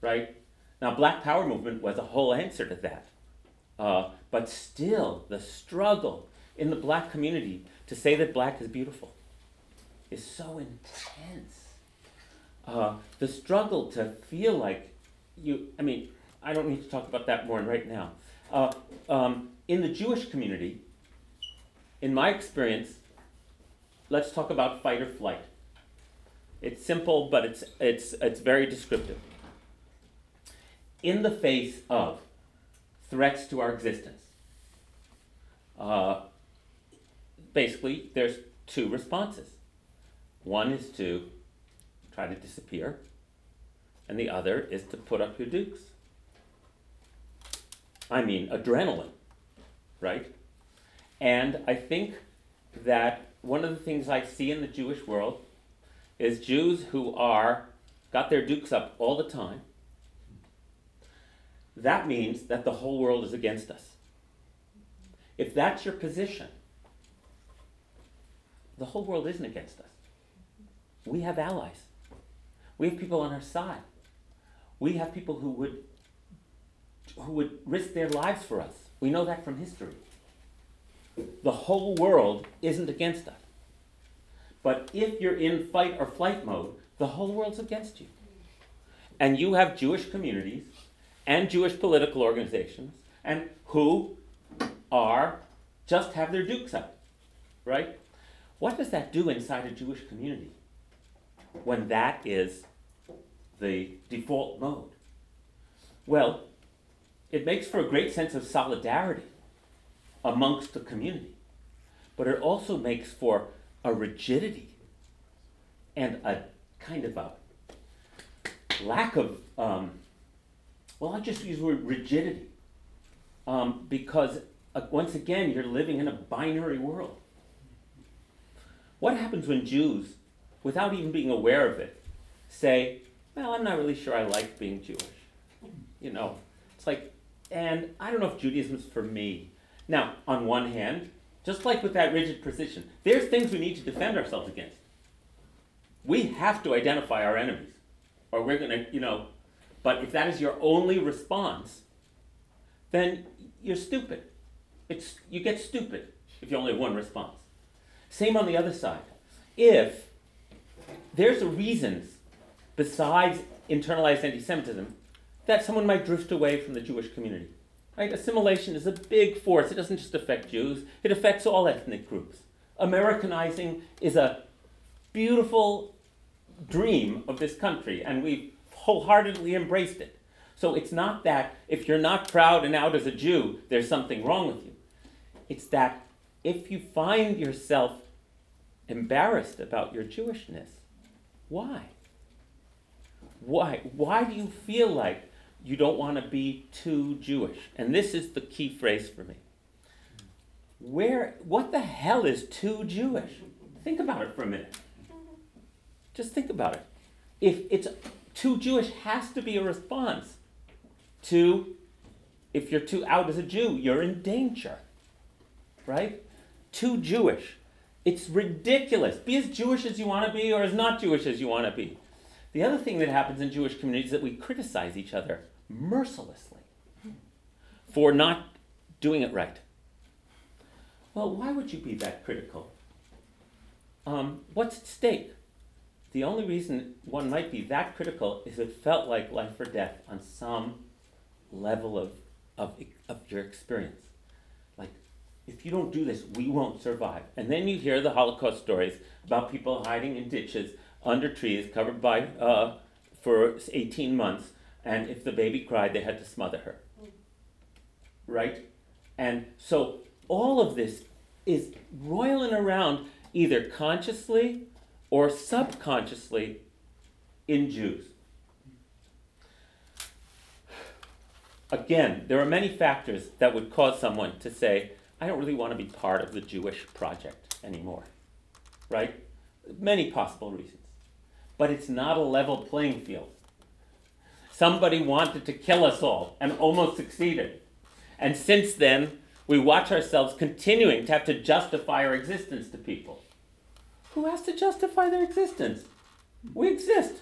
Right? Now, Black Power movement was a whole answer to that. Uh, but still, the struggle in the black community to say that black is beautiful is so intense uh, the struggle to feel like you, I mean, I don't need to talk about that more right now. Uh, um, in the Jewish community, in my experience, let's talk about fight or flight. It's simple, but it's, it's, it's very descriptive. In the face of threats to our existence, uh, basically, there's two responses. One is to try to disappear, and the other is to put up your dukes. I mean, adrenaline, right? And I think that one of the things I see in the Jewish world is Jews who are got their dukes up all the time. That means that the whole world is against us. If that's your position, the whole world isn't against us. We have allies. We have people on our side. We have people who would who would risk their lives for us. We know that from history. The whole world isn't against us. But if you're in fight or flight mode, the whole world's against you. And you have Jewish communities and Jewish political organizations and who are just have their dukes up. Right? What does that do inside a Jewish community? when that is the default mode? Well, it makes for a great sense of solidarity amongst the community, but it also makes for a rigidity and a kind of a lack of, um, well, I'll just use the word rigidity, um, because uh, once again, you're living in a binary world. What happens when Jews without even being aware of it, say, well, I'm not really sure I like being Jewish. You know, it's like, and I don't know if Judaism's for me. Now, on one hand, just like with that rigid position, there's things we need to defend ourselves against. We have to identify our enemies, or we're going to, you know, but if that is your only response, then you're stupid. It's, you get stupid if you only have one response. Same on the other side. If there's a reasons besides internalized anti-Semitism that someone might drift away from the Jewish community. Right? Assimilation is a big force. It doesn't just affect Jews, it affects all ethnic groups. Americanizing is a beautiful dream of this country, and we've wholeheartedly embraced it. So it's not that if you're not proud and out as a Jew, there's something wrong with you. It's that if you find yourself embarrassed about your Jewishness, why? Why? Why do you feel like you don't want to be too Jewish? And this is the key phrase for me. Where, what the hell is too Jewish? Think about it for a minute. Just think about it. If it's too Jewish has to be a response to if you're too out as a Jew, you're in danger. Right? Too Jewish. It's ridiculous. Be as Jewish as you want to be or as not Jewish as you want to be. The other thing that happens in Jewish communities is that we criticize each other mercilessly for not doing it right. Well, why would you be that critical? Um, what's at stake? The only reason one might be that critical is it felt like life or death on some level of, of, of your experience. If you don't do this, we won't survive. And then you hear the Holocaust stories about people hiding in ditches under trees covered by uh, for 18 months, and if the baby cried, they had to smother her. Right? And so all of this is roiling around either consciously or subconsciously in Jews. Again, there are many factors that would cause someone to say, I don't really want to be part of the Jewish project anymore. Right? Many possible reasons but it's not a level playing field. Somebody wanted to kill us all and almost succeeded. And since then, we watch ourselves continuing to have to justify our existence to people. Who has to justify their existence? We exist.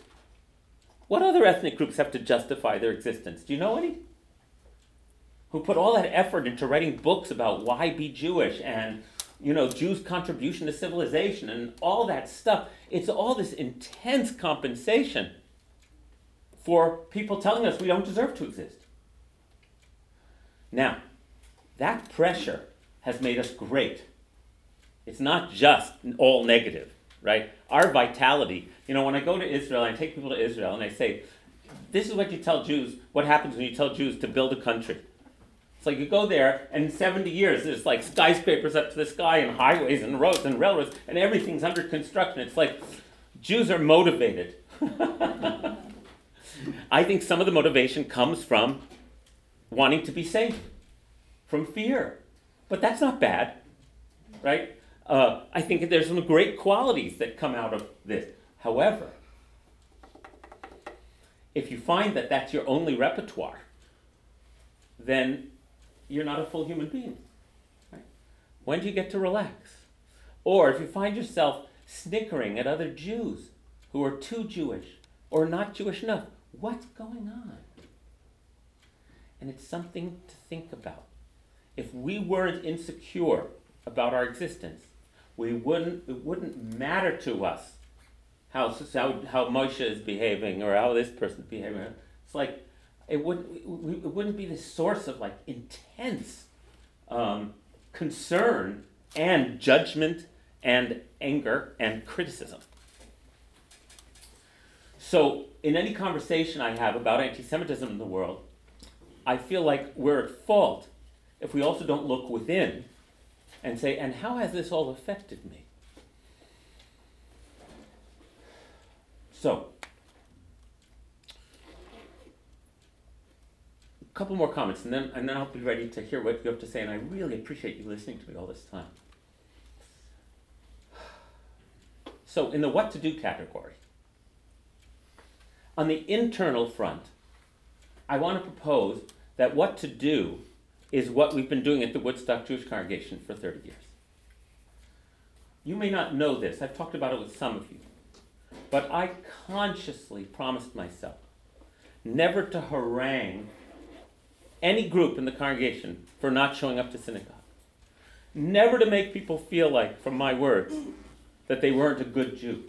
What other ethnic groups have to justify their existence? Do you know any? Who put all that effort into writing books about why be Jewish and you know, Jews' contribution to civilization and all that stuff. It's all this intense compensation for people telling us we don't deserve to exist. Now, that pressure has made us great. It's not just all negative, right? Our vitality, you know, when I go to Israel, I take people to Israel and I say, this is what you tell Jews, what happens when you tell Jews to build a country. Like you go there, and in 70 years, there's like skyscrapers up to the sky, and highways, and roads, and railroads, and everything's under construction. It's like Jews are motivated. I think some of the motivation comes from wanting to be safe, from fear. But that's not bad, right? Uh, I think there's some great qualities that come out of this. However, if you find that that's your only repertoire, then you're not a full human being. Right? When do you get to relax? Or if you find yourself snickering at other Jews who are too Jewish or not Jewish enough, what's going on? And it's something to think about. If we weren't insecure about our existence, we wouldn't, it wouldn't matter to us how, how, how Moshe is behaving or how this person's behaving. It's like it wouldn't it wouldn't be the source of like intense um, concern and judgment and anger and criticism. So, in any conversation I have about anti Semitism in the world, I feel like we're at fault if we also don't look within and say, and how has this all affected me? So, couple more comments, and then and then I'll be ready to hear what you have to say. And I really appreciate you listening to me all this time. So, in the what to do category, On the internal front, I want to propose that what to do is what we've been doing at the Woodstock Jewish Congregation for 30 years. You may not know this, I've talked about it with some of you, but I consciously promised myself never to harangue any group in the congregation for not showing up to synagogue. Never to make people feel like, from my words, that they weren't a good Jew.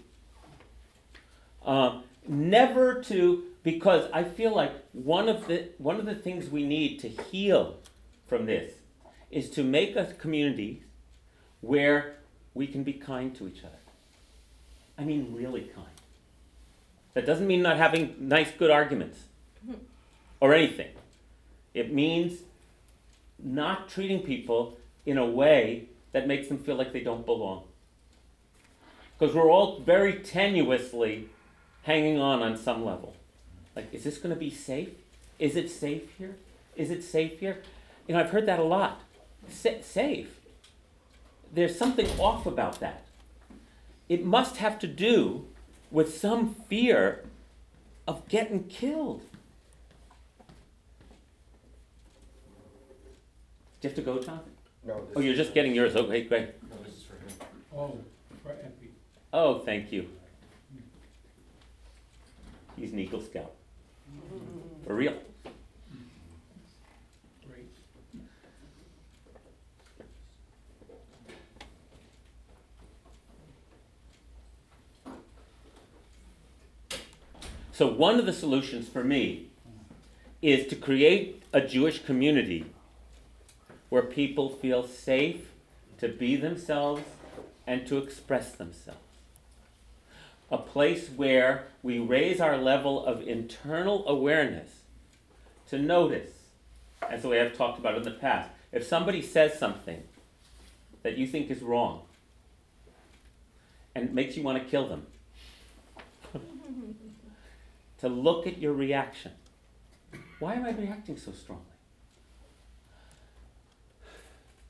Um, never to, because I feel like one of the one of the things we need to heal from this is to make a community where we can be kind to each other. I mean, really kind. That doesn't mean not having nice, good arguments or anything. It means not treating people in a way that makes them feel like they don't belong. Because we're all very tenuously hanging on on some level. Like, is this going to be safe? Is it safe here? Is it safe here? You know, I've heard that a lot. Sa- safe. There's something off about that. It must have to do with some fear of getting killed. Do you have to go, Jonathan? No, Oh, you're just getting yours. Okay, great. No, this is for him. Oh, for Epi. Oh, thank you. He's an Eagle Scout. Mm-hmm. For real. Mm-hmm. Great. So, one of the solutions for me is to create a Jewish community where people feel safe to be themselves and to express themselves. A place where we raise our level of internal awareness to notice, as the way I've talked about in the past, if somebody says something that you think is wrong and makes you want to kill them, to look at your reaction. Why am I reacting so strongly?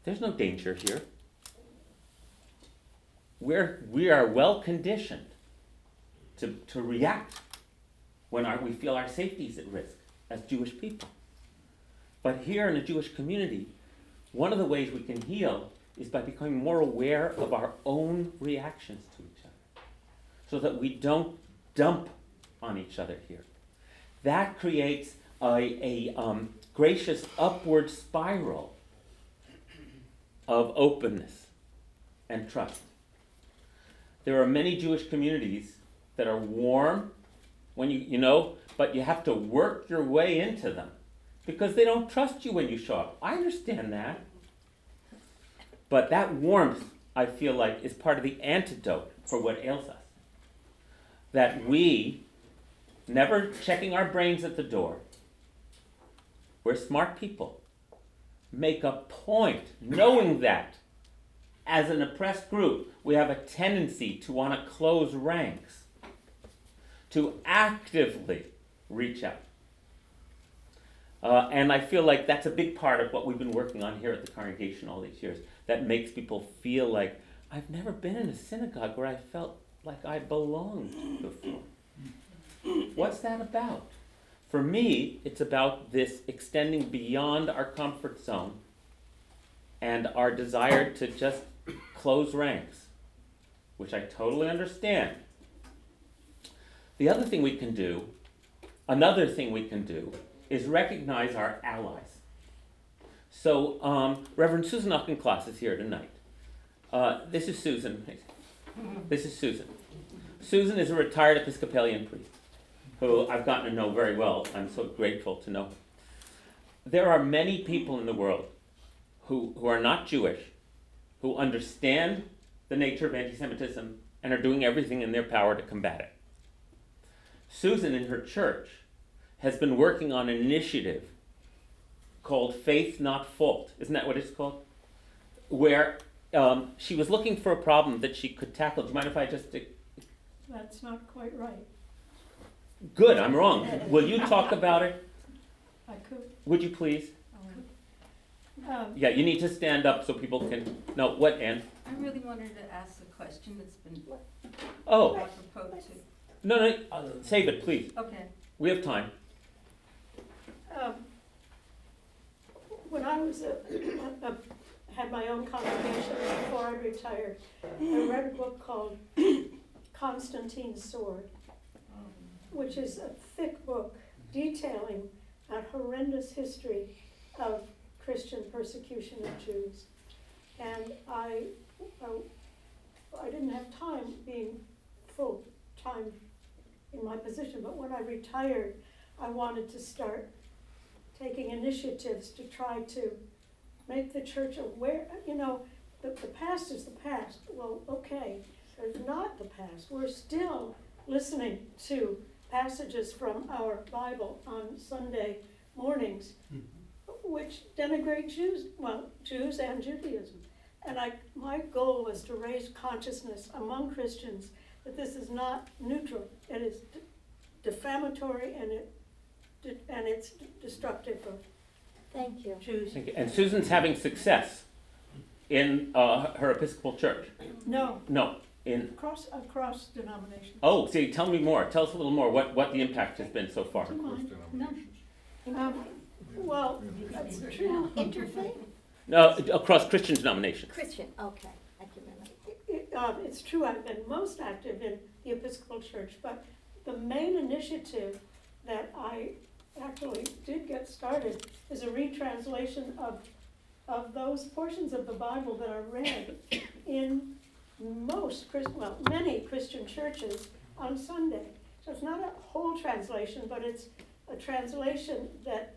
There's no danger here. We're, we are well conditioned to, to react when our, we feel our safety is at risk as Jewish people. But here in the Jewish community, one of the ways we can heal is by becoming more aware of our own reactions to each other so that we don't dump on each other here. That creates a, a um, gracious upward spiral of openness and trust. There are many Jewish communities that are warm when you, you know, but you have to work your way into them because they don't trust you when you show up. I understand that. But that warmth, I feel like, is part of the antidote for what ails us. That we, never checking our brains at the door, we're smart people, make a point, knowing that as an oppressed group, we have a tendency to want to close ranks, to actively reach out. Uh, and I feel like that's a big part of what we've been working on here at the congregation all these years. That makes people feel like I've never been in a synagogue where I felt like I belonged before. What's that about? For me, it's about this extending beyond our comfort zone and our desire to just close ranks, which I totally understand. The other thing we can do, another thing we can do, is recognize our allies. So, um, Reverend Susan Auchincloss is here tonight. Uh, this is Susan. This is Susan. Susan is a retired Episcopalian priest who I've gotten to know very well. I'm so grateful to know. There are many people in the world who, who are not Jewish, who understand the nature of anti Semitism and are doing everything in their power to combat it. Susan, in her church, has been working on an initiative called Faith Not Fault. Isn't that what it's called? Where um, she was looking for a problem that she could tackle. Do you mind if I just That's not quite right. Good, I'm wrong. Will you talk about it? I could, Would you please? um, Yeah, you need to stand up so people can. No, what, Ann? I really wanted to ask a question that's been Oh, apropos to. No, no, uh, save it, please. Okay. We have time. um, when I was a, a, had my own congregation before I retired, I read a book called Constantine's Sword, which is a thick book detailing a horrendous history of Christian persecution of Jews. And I, I, I didn't have time being full-time in my position, but when I retired, I wanted to start taking initiatives to try to make the church aware, you know, the, the past is the past. Well, okay, it's not the past. We're still listening to passages from our Bible on Sunday mornings, which denigrate Jews, well, Jews and Judaism. And I, my goal was to raise consciousness among Christians that this is not neutral. It is d- defamatory and it, d- and it's d- destructive of Thank you. Jews. Thank you. And Susan's having success in uh, her Episcopal church. No, No, in. across, across denominations. Oh, see, tell me more. Tell us a little more. What, what the impact has been so far. Do you mind? No, Um, well, that's true. interfaith? No, across Christian denominations. Christian, okay, I can remember. It, um, it's true, I've been most active in the Episcopal Church, but the main initiative that I actually did get started is a retranslation of, of those portions of the Bible that are read in most well, many Christian churches on Sunday. So it's not a whole translation, but it's a translation that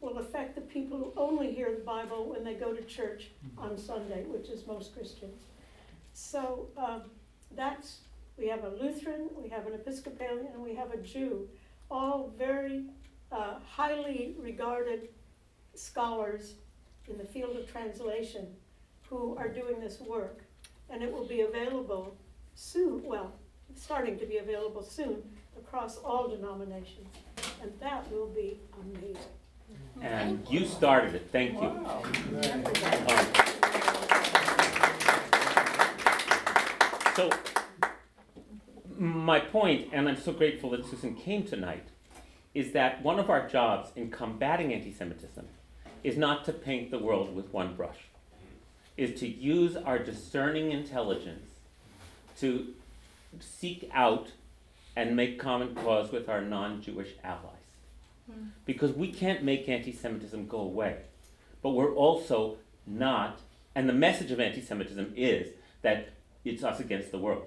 will affect the people who only hear the Bible when they go to church on Sunday, which is most Christians. So um, that's, we have a Lutheran, we have an Episcopalian, and we have a Jew, all very uh, highly regarded scholars in the field of translation who are doing this work. And it will be available soon, well, starting to be available soon across all denominations. And that will be amazing. And you started it. Thank you. Um, So, my point, and I'm so grateful that Susan came tonight, is that one of our jobs in combating anti Semitism is not to paint the world with one brush, is to use our discerning intelligence to seek out and make common cause with our non Jewish allies. Hmm. Because we can't make anti Semitism go away, but we're also not, and the message of anti Semitism is that it's us against the world.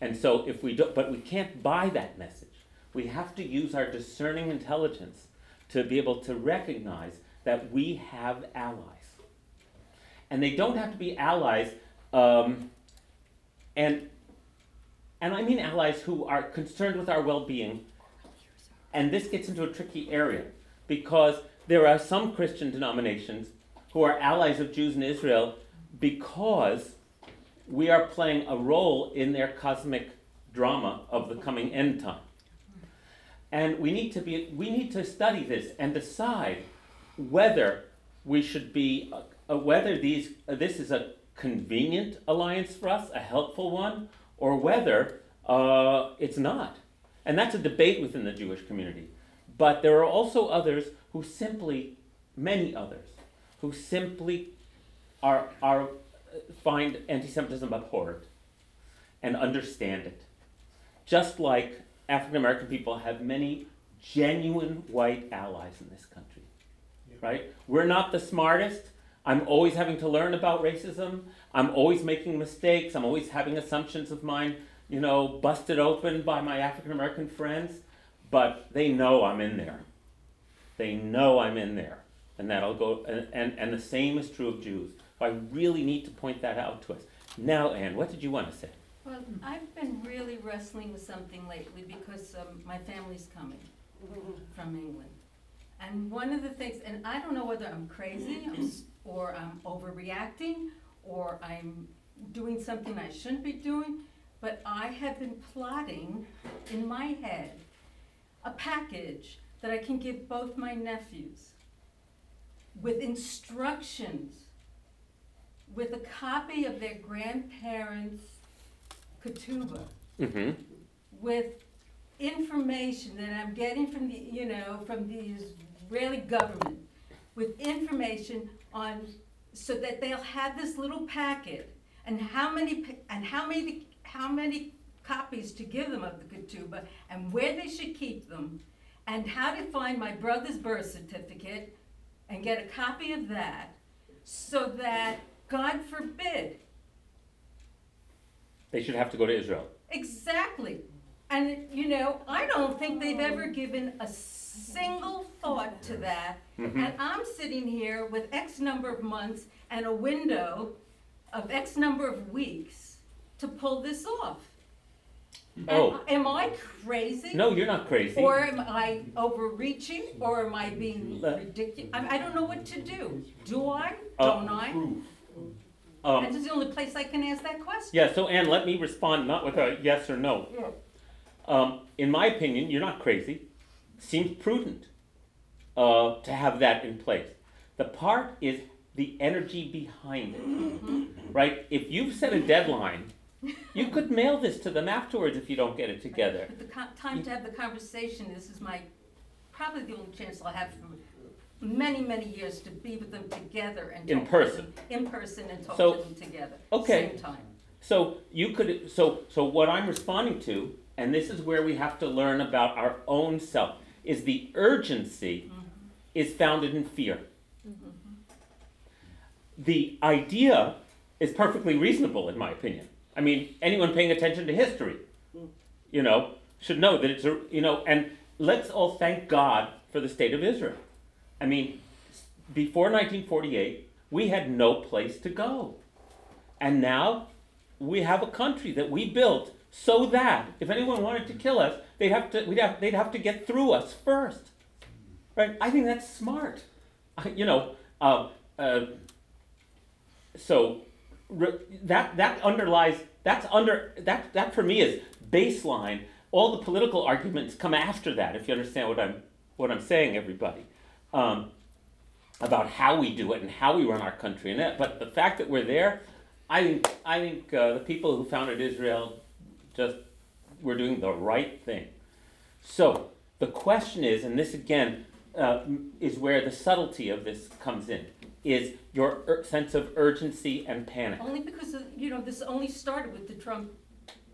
And so if we don't, but we can't buy that message. We have to use our discerning intelligence to be able to recognize that we have allies. And they don't have to be allies, um, and, and I mean allies who are concerned with our well being. And this gets into a tricky area because there are some Christian denominations who are allies of Jews in Israel because we are playing a role in their cosmic drama of the coming end time. And we need to be we need to study this and decide whether we should be uh, whether these uh, this is a convenient alliance for us, a helpful one, or whether uh, it's not. And that's a debate within the Jewish community. But there are also others who simply, many others, who simply are, are find anti-Semitism abhorrent and understand it. Just like African American people have many genuine white allies in this country. Right? We're not the smartest. I'm always having to learn about racism. I'm always making mistakes. I'm always having assumptions of mine, you know, busted open by my African American friends. But they know I'm in there. They know I'm in there. And that'll go and, and, and the same is true of Jews. I really need to point that out to us. Now, Anne, what did you want to say? Well, I've been really wrestling with something lately because um, my family's coming from England. And one of the things, and I don't know whether I'm crazy I'm or I'm overreacting or I'm doing something I shouldn't be doing, but I have been plotting in my head a package that I can give both my nephews with instructions, with a copy of their grandparents' ketubah, Mm-hmm. with information that I'm getting from the, you know, from the Israeli government, with information on, so that they'll have this little packet, and how many, pa- and how many, how many copies to give them of the ketubah, and where they should keep them, and how to find my brother's birth certificate, and get a copy of that, so that, God forbid, They should have to go to Israel. Exactly. And, you know, I don't think they've ever given a single thought to that. Mhm. And I'm sitting here with X number of months and a window of X number of weeks to pull this off. Am- Oh. Am I crazy? No, you're not crazy. Or am I overreaching, or am I being Le- ridiculous? I, I don't know what to do. Do I? Uh, Don't I? Um, This is the only place I can ask that question. yeah, so Anne, let me respond not with a yes or no. Um, in my opinion, you're not crazy. Seems prudent uh, to have that in place. The part is the energy behind it, right? If you've set a deadline, you could mail this to them afterwards if you don't get it together. But the co- time to have the conversation, this is my, probably the only chance I'll have for many, many years to be with them together and In person. them. In person and talk So- to them together. Okay. Same time. So you could so so what I'm responding to, and this is where we have to learn about our own self, is the urgency mm-hmm. is founded in fear. Mm-hmm. The idea is perfectly reasonable in my opinion. I mean, anyone paying attention to history, mm. you know, should know that it's a you know, and let's all thank God for the state of Israel. I mean, before 1948, we had no place to go. And now we have a country that we built so that if anyone wanted to kill us, they'd have to we'd have, they'd have to get through us first, right? I think that's smart. You know, uh, uh, so re- that that underlies that's under that that for me is baseline. All the political arguments come after that. If you understand what I'm what I'm saying, everybody. Um, about how we do it and how we run our country and that. But the fact that we're there, I think I think uh, the people who founded Israel just we're doing the right thing. So the question is, and this again uh, is where the subtlety of this comes in, is your ur- sense of urgency and panic. Only because, of- you know, this only started with the Trump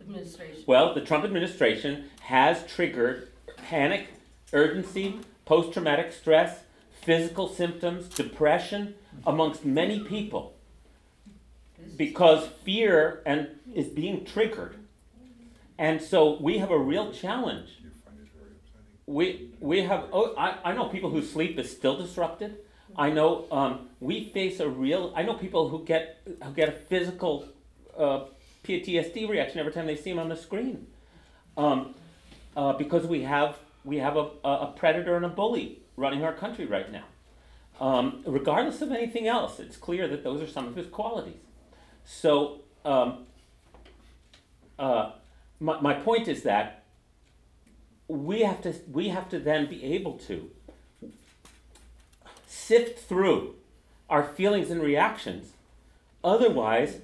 administration. Well, the Trump administration has triggered panic, urgency, post traumatic stress, physical symptoms, depression amongst many people because fear and is being triggered. And so we have a real challenge. We, we have, oh, I, I know people whose sleep is still disrupted. I know um, we face a real, I know people who get, who get a physical uh, PTSD reaction every time they see him on the screen. Um, uh, because we have, we have a, a a predator and a bully running our country right now. Um, regardless of anything else, it's clear that those are some of his qualities. So, um, uh, my, my point is that we have to we have to then be able to sift through our feelings and reactions. Otherwise,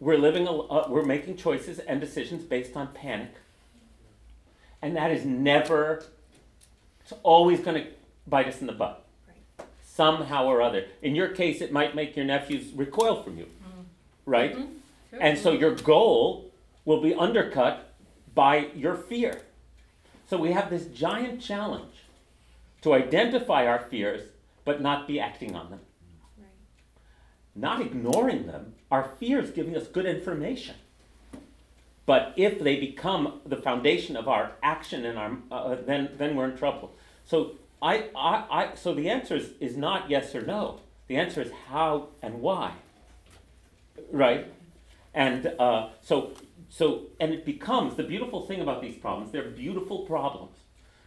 we're living a, uh, we're making choices and decisions based on panic, and that is never. It's always going to bite us in the butt somehow or other. In your case, it might make your nephews recoil from you, right? Mhm. Sure. And so your goal will be undercut by your fear. So we have this giant challenge to identify our fears but not be acting on them. Right. Not ignoring them, our fears giving us good information. But if they become the foundation of our action and our, uh, then, then we're in trouble. So I, I, I, so the answer is, is not yes or no. The answer is how and why. Right? And uh, so, so, and it becomes the beautiful thing about these problems. They're beautiful problems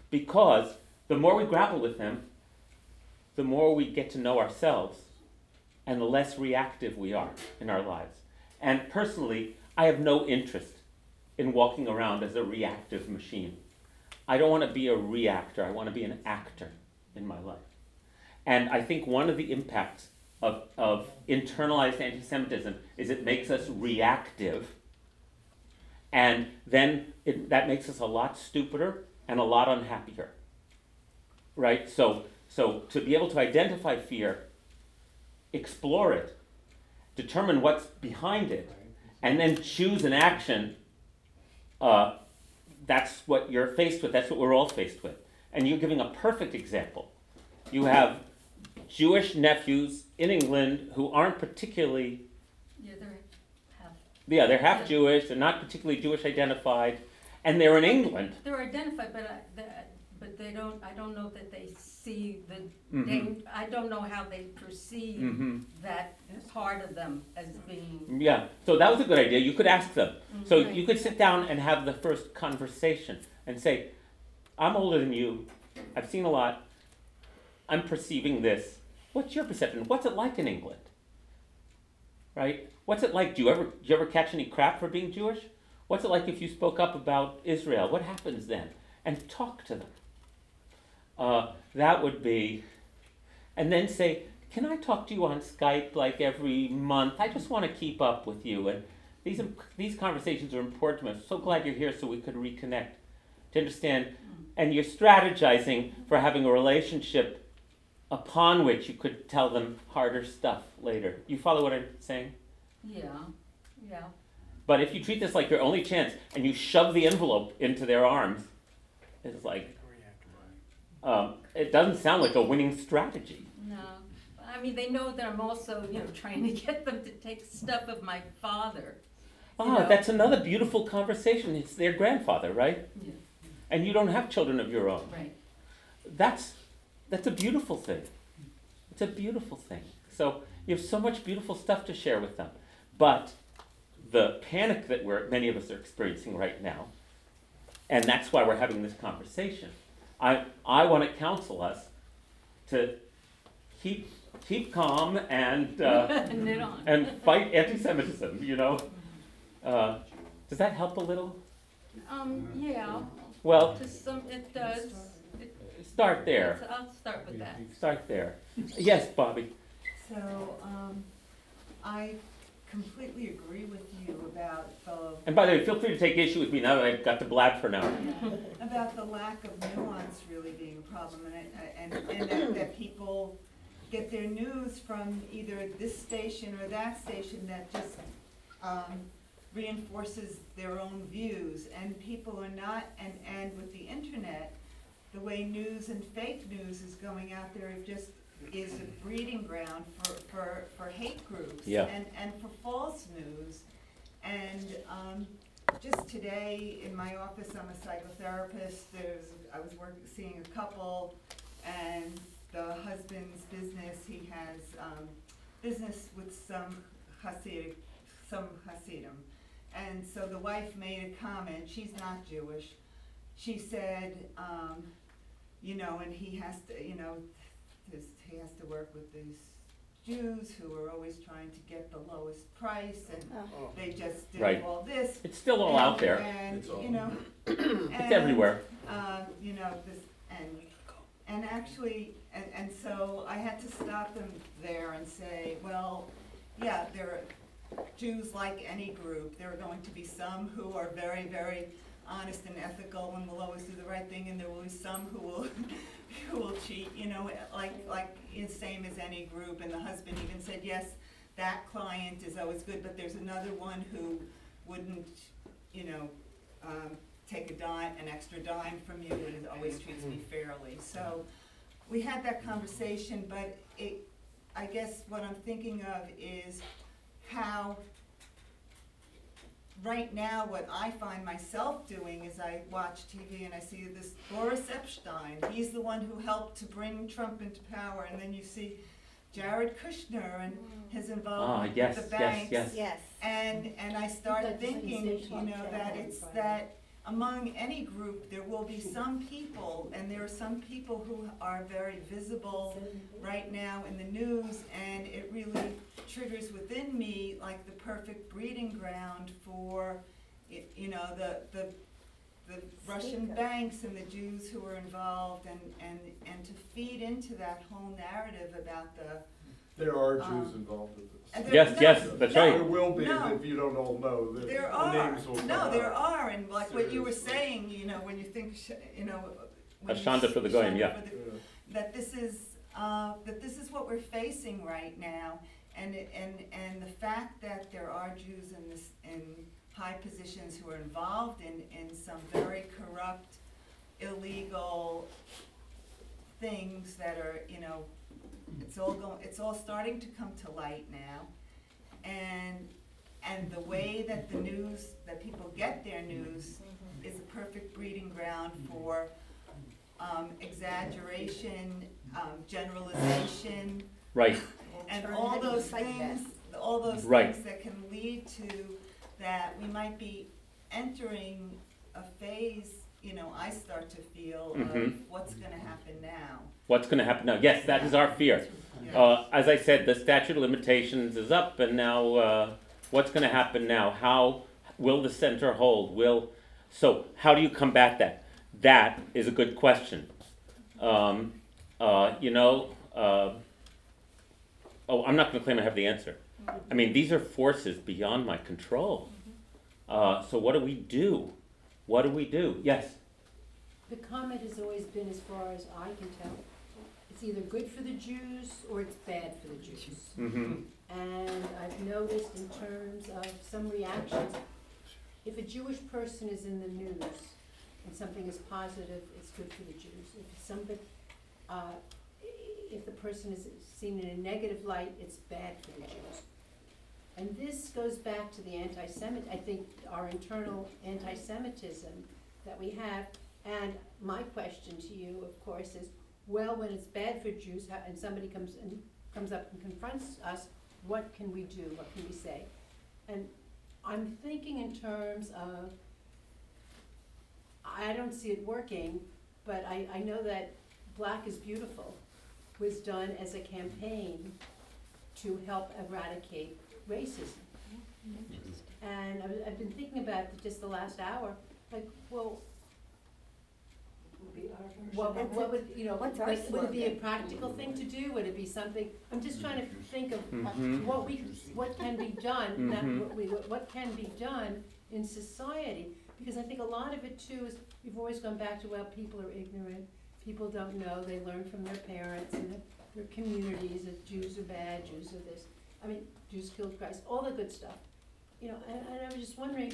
because the more we grapple with them, the more we get to know ourselves, and the less reactive we are in our lives. And personally, I have no interest in walking around as a reactive machine. I don't want to be a reactor. I want to be an actor in my life. And I think one of the impacts of, of internalized anti Semitism is it makes us reactive And then it, that makes us a lot stupider and a lot unhappier. Right? So, so to be able to identify fear, explore it, determine what's behind it, and then choose an action, uh, that's what you're faced with. That's what we're all faced with. And you're giving a perfect example. You have Jewish nephews in England who aren't particularly yeah, they're half Jewish, they're not particularly Jewish identified, and they're in England. they're identified, but I, the- but they don't, I don't know that they see the, Mhm. they, I don't know how they perceive hmm that part of them as being. Yeah, so that was a good idea. You could ask them. So Mhm. you could sit down and have the first conversation and say, I'm older than you, I've seen a lot, I'm perceiving this. What's your perception? What's it like in England? Right? What's it like? Do you ever do you ever catch any crap for being Jewish? What's it like if you spoke up about Israel? What happens then? And talk to them. Uh, that would be, and then say, can I talk to you on Skype like every month? I just want to keep up with you. And these, these conversations are important to me. I'm so glad you're here so we could reconnect to understand. And you're strategizing for having a relationship upon which you could tell them harder stuff later. You follow what I'm saying? Yeah, yeah. But if you treat this like your only chance and you shove the envelope into their arms, it's like, um, it doesn't sound like a winning strategy. No, I mean, they know that I'm also, you know, trying to get them to take stuff of my father. Ah, know. that's another beautiful conversation. It's their grandfather, right? Yeah. And you don't have children of your own. Right. That's that's a beautiful thing. It's a beautiful thing. So you have so much beautiful stuff to share with them. But the panic that we're many of us are experiencing right now, and that's why we're having this conversation. I I want to counsel us to keep keep calm and uh, and fight anti-Semitism. You know, uh, does that help a little? Um, yeah, Well, some, it does. It- start there. it's- I'll start with that. Start there. Yes, Bobby. So, um, I completely agree with you about the, And by the way, feel free to take issue with me now that I've got to blab for now. about the lack of nuance really being a problem, and, it- and, and that, that people get their news from either this station or that station that just, um, reinforces their own views, and people are not, and, and with the internet, the way news and fake news is going out there, it just is a breeding ground for, for, for hate groups. Yeah. And, and for false news. And, um, just today, in my office, I'm a psychotherapist, there's, I was working, seeing a couple, and the husband's business, he has, um, business with some Hasidic, some Hasidim. And so the wife made a comment, she's not Jewish, she said, um, you know, and he has to, you know, this, he has to work with these Jews who are always trying to get the lowest price, and Oh. they just did Right. all this. It's still all out there. And, It's all- you know. It's everywhere. Uh, you know, this, and, and actually, and, and so I had to stop them there and say, well, yeah, there are Jews like any group, there are going to be some who are very, very honest and ethical and will always do the right thing, and there will be some who will, who will cheat, you know, like, like, same as any group, and the husband even said, yes, that client is always good, but there's another one who wouldn't, you know, um, take a dime, an extra dime from you, and always treats me fairly, so, we had that conversation, but it, I guess what I'm thinking of is how, right now, what I find myself doing is I watch TV and I see this Boris Epshteyn, he's the one who helped to bring Trump into power, and then you see Jared Kushner and his Ah, involvement yes, with the yes, banks. yes. Yes. And, and I started That's thinking, you sensational. know, that it's that among any group, there will be some people, and there are some people who are very visible right now in the news, and it really triggers within me like the perfect breeding ground for, y- you know, the, the, the Russian Speaker. banks and the Jews who were involved, and, and, and to feed into that whole narrative about the, There are Um, Jews involved in this. There- Yes, no, yes, that's no, right. There will be, No. if you don't all know, the, There the are, names will come no, there out. are, and like what you were Seriously. saying, you know, when you think, sh- you know. when you a shanda sh- for the goyim, Shanda yeah. for the- Yeah. That this is, uh, that this is what we're facing right now, and, it- and, and the fact that there are Jews in this, in high positions who are involved in, in some very corrupt, illegal things that are, you know, it's all going, it's all starting to come to light now. And, and the way that the news, that people get their news is a perfect breeding ground for, um, exaggeration, um, generalization, Right, and all those things, all those Right. things that can lead to that we might be entering a phase, you know, I start to feel of Mhm. what's gonna happen now. What's gonna happen now? Yes, that is our fear. Uh, as I said, the statute of limitations is up, and now uh, what's going to happen now? How will the center hold? Will so? How do you combat that? That is a good question. Um, uh, you know, uh, oh, I'm not going to claim I have the answer. I mean, these are forces beyond my control. Uh, so what do we do? What do we do? Yes. The comment has always been, as far as I can tell, it's either good for the Jews or it's bad for the Jews. Mm-hmm. And I've noticed in terms of some reactions, if a Jewish person is in the news and something is positive, it's good for the Jews. If somebody, uh, if the person is seen in a negative light, it's bad for the Jews. And this goes back to the anti-Semit, I think our internal anti-Semitism that we have. And my question to you, of course, is, well, when it's bad for Jews, how- and somebody comes and comes up and confronts us, what can we do? What can we say? And I'm thinking in terms of, I don't see it working, but I, I know that Black is Beautiful was done as a campaign to help eradicate racism. Mm-hmm. And I was, I've been thinking about it just the last hour, like, well, what, That's what it. would, you know, What's our like, would it be a slogan? practical thing to do? Would it be something, I'm just trying to think of Mhm. what we, what can be done, not Mhm. what we, what what can be done in society. Because I think a lot of it too is, we've always gone back to, well, people are ignorant, people don't know, they learn from their parents and their, their communities, that Jews are bad, Jews are this. I mean, Jews killed Christ, all the good stuff. You know, and, and I was just wondering,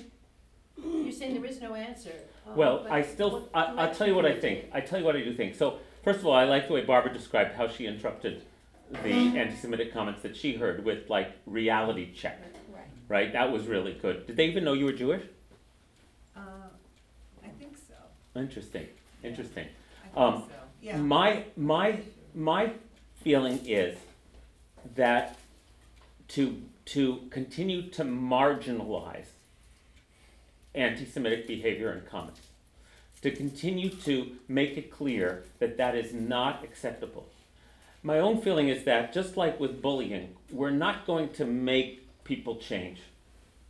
you're saying there is no answer. uh, Well, but I still, what I, I'll tell you what I direction think. I tell you what I do think. So, first of all, I like the way Barbara described how she interrupted the anti-Semitic comments that she heard with like reality check. Right. Right? That was really good. Did they even know you were Jewish? Uh, I think so, Interesting. Interesting. I Um, think so, yeah. My my my feeling is that to to continue to marginalize anti-Semitic behavior and comments, to continue to make it clear that that is not acceptable. My own feeling is that just like with bullying, we're not going to make people change.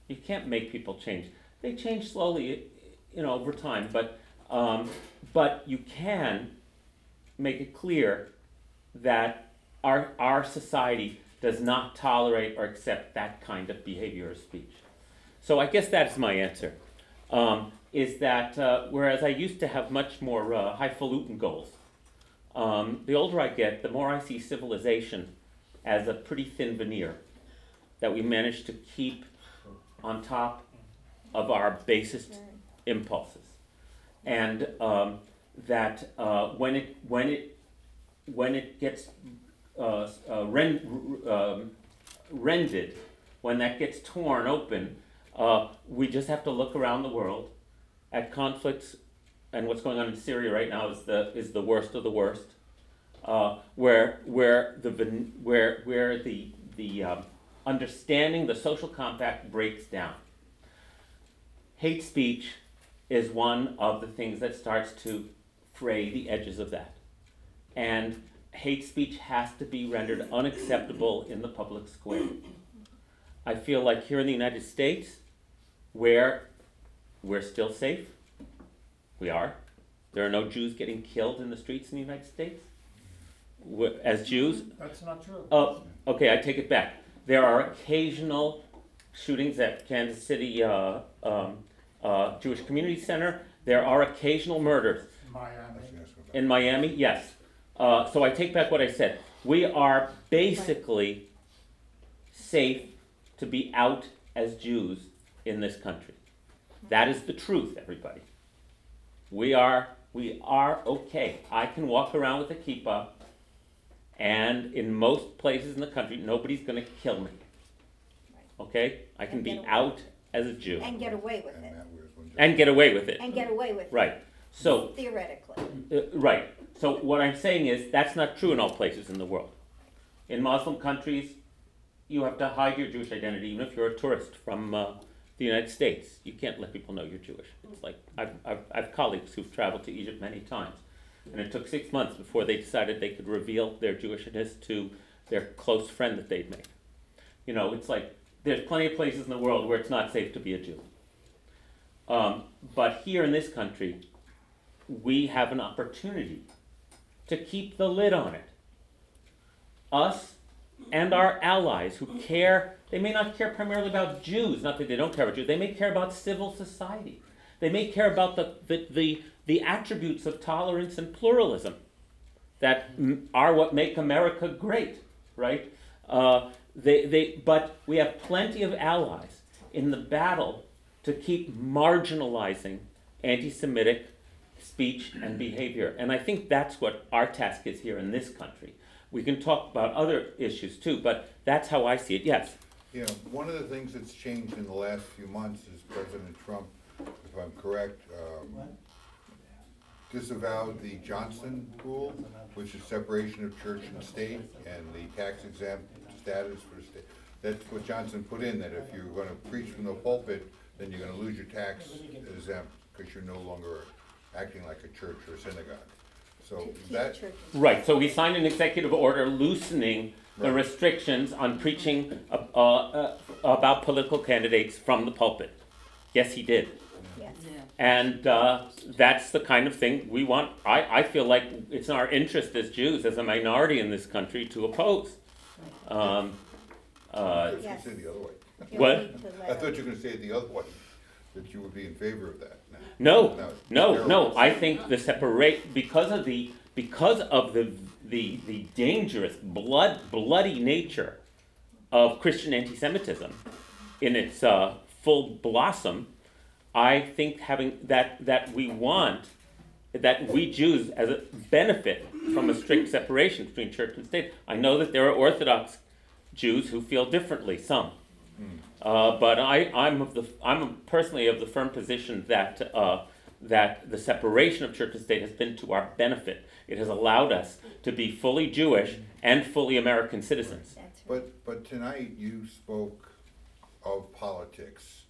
You can't make people change. They change slowly, you know, over time, but um, but you can make it clear that our, our society does not tolerate or accept that kind of behavior or speech. So I guess that's my answer. Um, is that uh, whereas I used to have much more uh, highfalutin goals, um, the older I get, the more I see civilization as a pretty thin veneer that we manage to keep on top of our basest impulses, and um, that uh, when it when it when it gets uh, uh, ren- um, rended, when that gets torn open, uh, we just have to look around the world at conflicts, and what's going on in Syria right now is the is the worst of the worst, uh, where where the where where the the um, understanding the social compact breaks down. Hate speech is one of the things that starts to fray the edges of that. And hate speech has to be rendered unacceptable in the public square. I feel like here in the United States, where we're still safe, we are. There are no Jews getting killed in the streets in the United States. w- as Jews. That's not true. Oh, okay, I take it back. There are occasional shootings at Kansas City uh, um, uh, Jewish Community Center. There are occasional murders. Miami. In Miami, yes. Uh, so I take back what I said. We are basically safe to be out as Jews in this country. That is the truth, everybody. We are we are okay. I can walk around with a kippah, and in most places in the country, nobody's going to kill me. Okay, I can be out as a Jew And get away with it, that was when. and get away with it. and get away with it. Right. So Theoretically. uh, right. So what I'm saying is that's not true in all places in the world. In Muslim countries, you have to hide your Jewish identity, even if you're a tourist from uh, the United States. You can't let people know you're Jewish. It's like I've, I've, I've colleagues who've traveled to Egypt many times, and it took six months before they decided they could reveal their Jewishness to their close friend that they'd made. You know, it's like there's plenty of places in the world where it's not safe to be a Jew. Um, but here in this country, we have an opportunity to keep the lid on it. Us and our allies who care, they may not care primarily about Jews, not that they don't care about Jews, they may care about civil society. They may care about the, the, the, the attributes of tolerance and pluralism that are what make America great, right? Uh, they, they, but we have plenty of allies in the battle to keep marginalizing anti Semitic speech and behavior. And I think that's what our task is here in this country. We can talk about other issues too, but that's how I see it. Yes. You know, one of the things that's changed in the last few months is President Trump, if I'm correct, um, disavowed the Johnson rule, which is separation of church and state, and the tax exempt status for state. That's what Johnson put in, that if you're gonna preach from the pulpit, then you're gonna lose your tax exempt, because you're no longer acting like a church or a synagogue. So that. Right. So he signed an executive order loosening the Right. restrictions on preaching uh, uh, about political candidates from the pulpit. Yes, he did. Yes. Yeah. And uh, that's the kind of thing we want. I, I feel like it's in our interest as Jews, as a minority in this country, to oppose. Um, I uh, thought you were Yes. gonna say the other way. What? need to let I thought you were gonna say it the other way, that you would be in favor of that. No, No, no. I think the separate because of the because of the the the dangerous blood bloody nature of Christian anti-Semitism in its uh, full blossom. I think having that that we want that we Jews as a benefit from a strict separation between church and state. I know that there are Orthodox Jews who feel differently, some. Uh, but I, I'm of the I'm personally of the firm position that uh, that the separation of church and state has been to our benefit. It has allowed us to be fully Jewish and fully American citizens. That's right. But, but tonight you spoke of politics,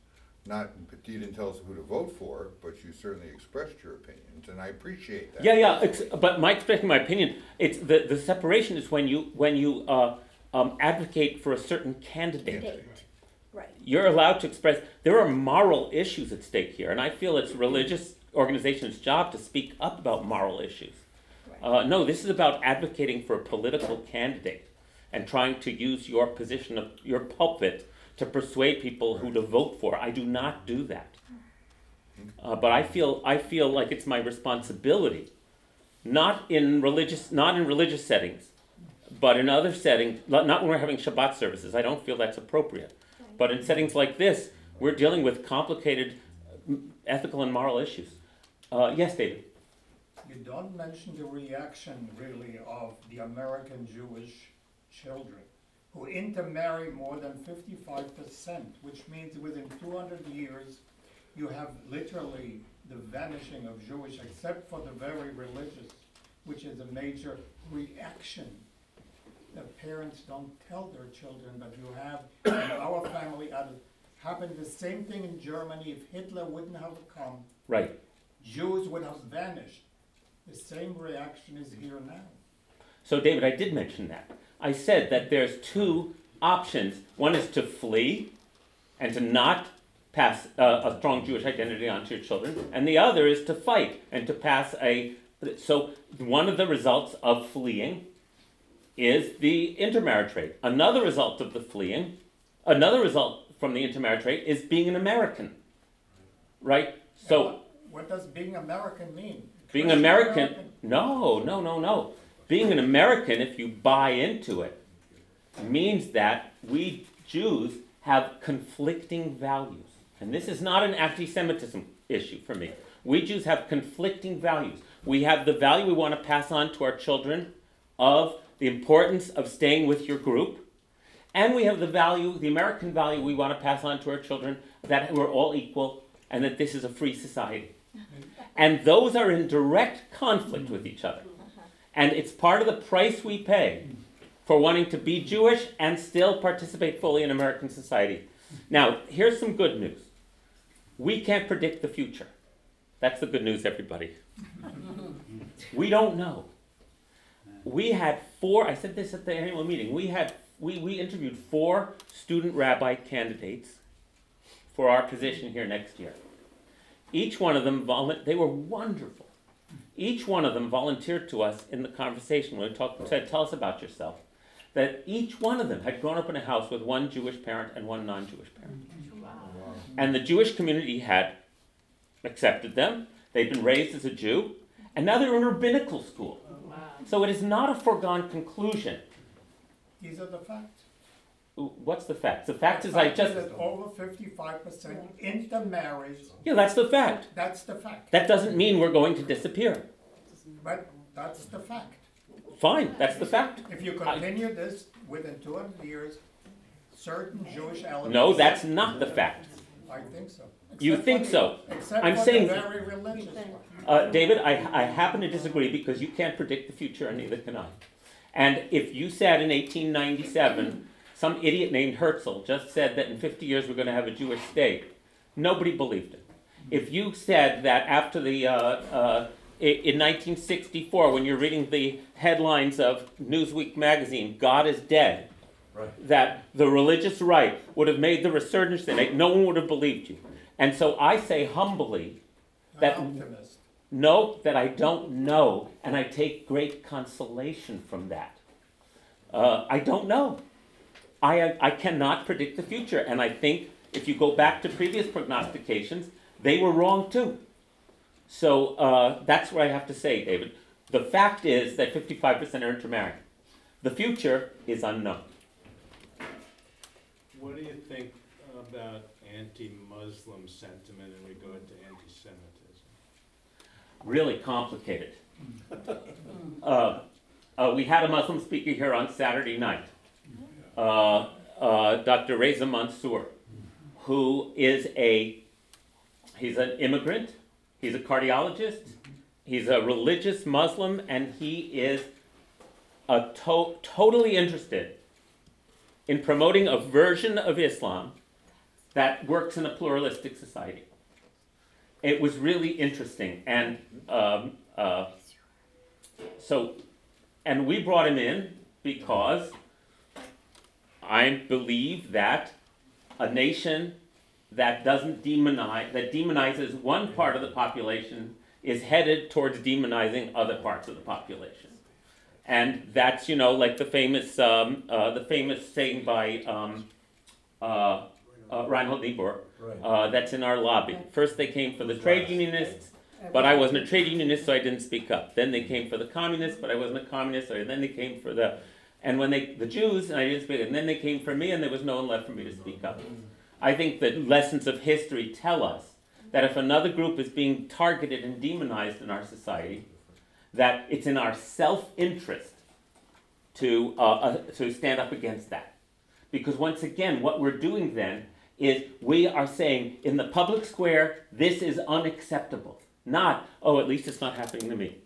not, you didn't tell us who to vote for, but you certainly expressed your opinions, and I appreciate that. Yeah, yeah. It's, but my expressing my opinion, it's the, the separation is when you when you uh, um, advocate for a certain candidate. Right. You're allowed to express. There are moral issues at stake here, and I feel it's religious organizations' job to speak up about moral issues. Uh, no, this is about advocating for a political candidate and trying to use your position of your pulpit to persuade people who to vote for. I do not do that. Uh, but I feel I feel like it's my responsibility, not in religious not in religious settings, but in other settings. Not when we're having Shabbat services. I don't feel that's appropriate. But in settings like this, we're dealing with complicated uh, ethical and moral issues. Uh, yes, David. You don't mention the reaction really of the American Jewish children who intermarry more than fifty-five percent, which means within two hundred years, you have literally the vanishing of Jewish, except for the very religious, which is a major reaction. The parents don't tell their children, but you have, in our family, uh, happened the same thing in Germany, if Hitler wouldn't have come, Right. Jews would have vanished. The same reaction is here now. So, David, I did mention that. I said that there's two options. One is to flee and to not pass uh, a strong Jewish identity onto your children, and the other is to fight and to pass a. So, one of the results of fleeing is the intermarriage rate. Another result of the fleeing, another result from the intermarriage rate is being an American. Right? So, What- What does being American mean? being Christian American, no, no, no, no. Being an American, if you buy into it, means that we Jews have conflicting values. And this is not an anti Semitism issue for me. We Jews have conflicting values. We have the value we want to pass on to our children of the importance of staying with your group. And we have the value, the American value we want to pass on to our children that we're all equal and that this is a free society. And those are in direct conflict with each other. Uh-huh. And it's part of the price we pay for wanting to be Jewish and still participate fully in American society. Now, here's some good news. We can't predict the future. That's the good news, everybody. we don't know. We had four, I said this at the annual meeting, we had we, we interviewed four student rabbi candidates for our position here next year. Each one of them, volu- they were wonderful. Each one of them volunteered to us in the conversation when we talked, said, Tell us about yourself. That each one of them had grown up in a house with one Jewish parent and one non Jewish parent. And the Jewish community had accepted them, they'd been raised as a Jew, and now they're in rabbinical school. So it is not a foregone conclusion. These are the facts. What's the fact? The fact The is, I fact just. that over fifty-five percent intermarries, Yeah, that's the fact. that's the fact. That doesn't mean we're going to disappear. But that's the fact. Fine, that's the fact. If you continue this, within two hundred years, certain Jewish elements. No, that's not the fact. I think so. You Except think for so. the- Except I'm for the saying- very religious one. Uh, David, I, I happen to disagree because you can't predict the future and neither can I. And if you said in 1897, some idiot named Herzl just said that in 50 years we're going to have a Jewish state, nobody believed it. If you said that after the, uh, uh, i- in 1964, when you're reading the headlines of Newsweek magazine, God is dead, that the religious right would have made the resurgence, that no one would have believed you. And so I say humbly, That- no, that I don't know, and I take great consolation from that. Uh, I don't know. I, I cannot predict the future, and I think if you go back to previous prognostications, they were wrong too. So uh, that's what I have to say, David. The fact is that 55% are intermarrying. The future is unknown. What do you think about anti-Muslim sentiment in regard to anti-Semitism? really complicated. Uh, uh, we had a Muslim speaker here on Saturday night, uh, uh, Dr. Reza Mansour, who is a he's an immigrant, he's a cardiologist, he's a religious Muslim, and he is a to- totally interested in promoting a version of Islam that works in a pluralistic society. It was really interesting and um, uh, so and we brought him in because i believe that a nation that doesn't demonize that demonizes one part of the population is headed towards demonizing other parts of the population. And that's you know like the famous um, uh, the famous saying by um, uh, uh, Reinhold Niebuhr, uh, that's in our lobby. First, they came for the trade unionists, but I wasn't a trade unionist, so I didn't speak up. Then they came for the communists, but I wasn't a communist. So then they came for the, and when they the Jews, and I didn't speak. And then they came for me, and there was no one left for me to speak up. I think that lessons of history tell us that if another group is being targeted and demonized in our society, that it's in our self-interest to uh, uh, to stand up against that. Because once again, what we're doing then is we are saying in the public square, this is unacceptable. Not, oh, at least it's not happening to me.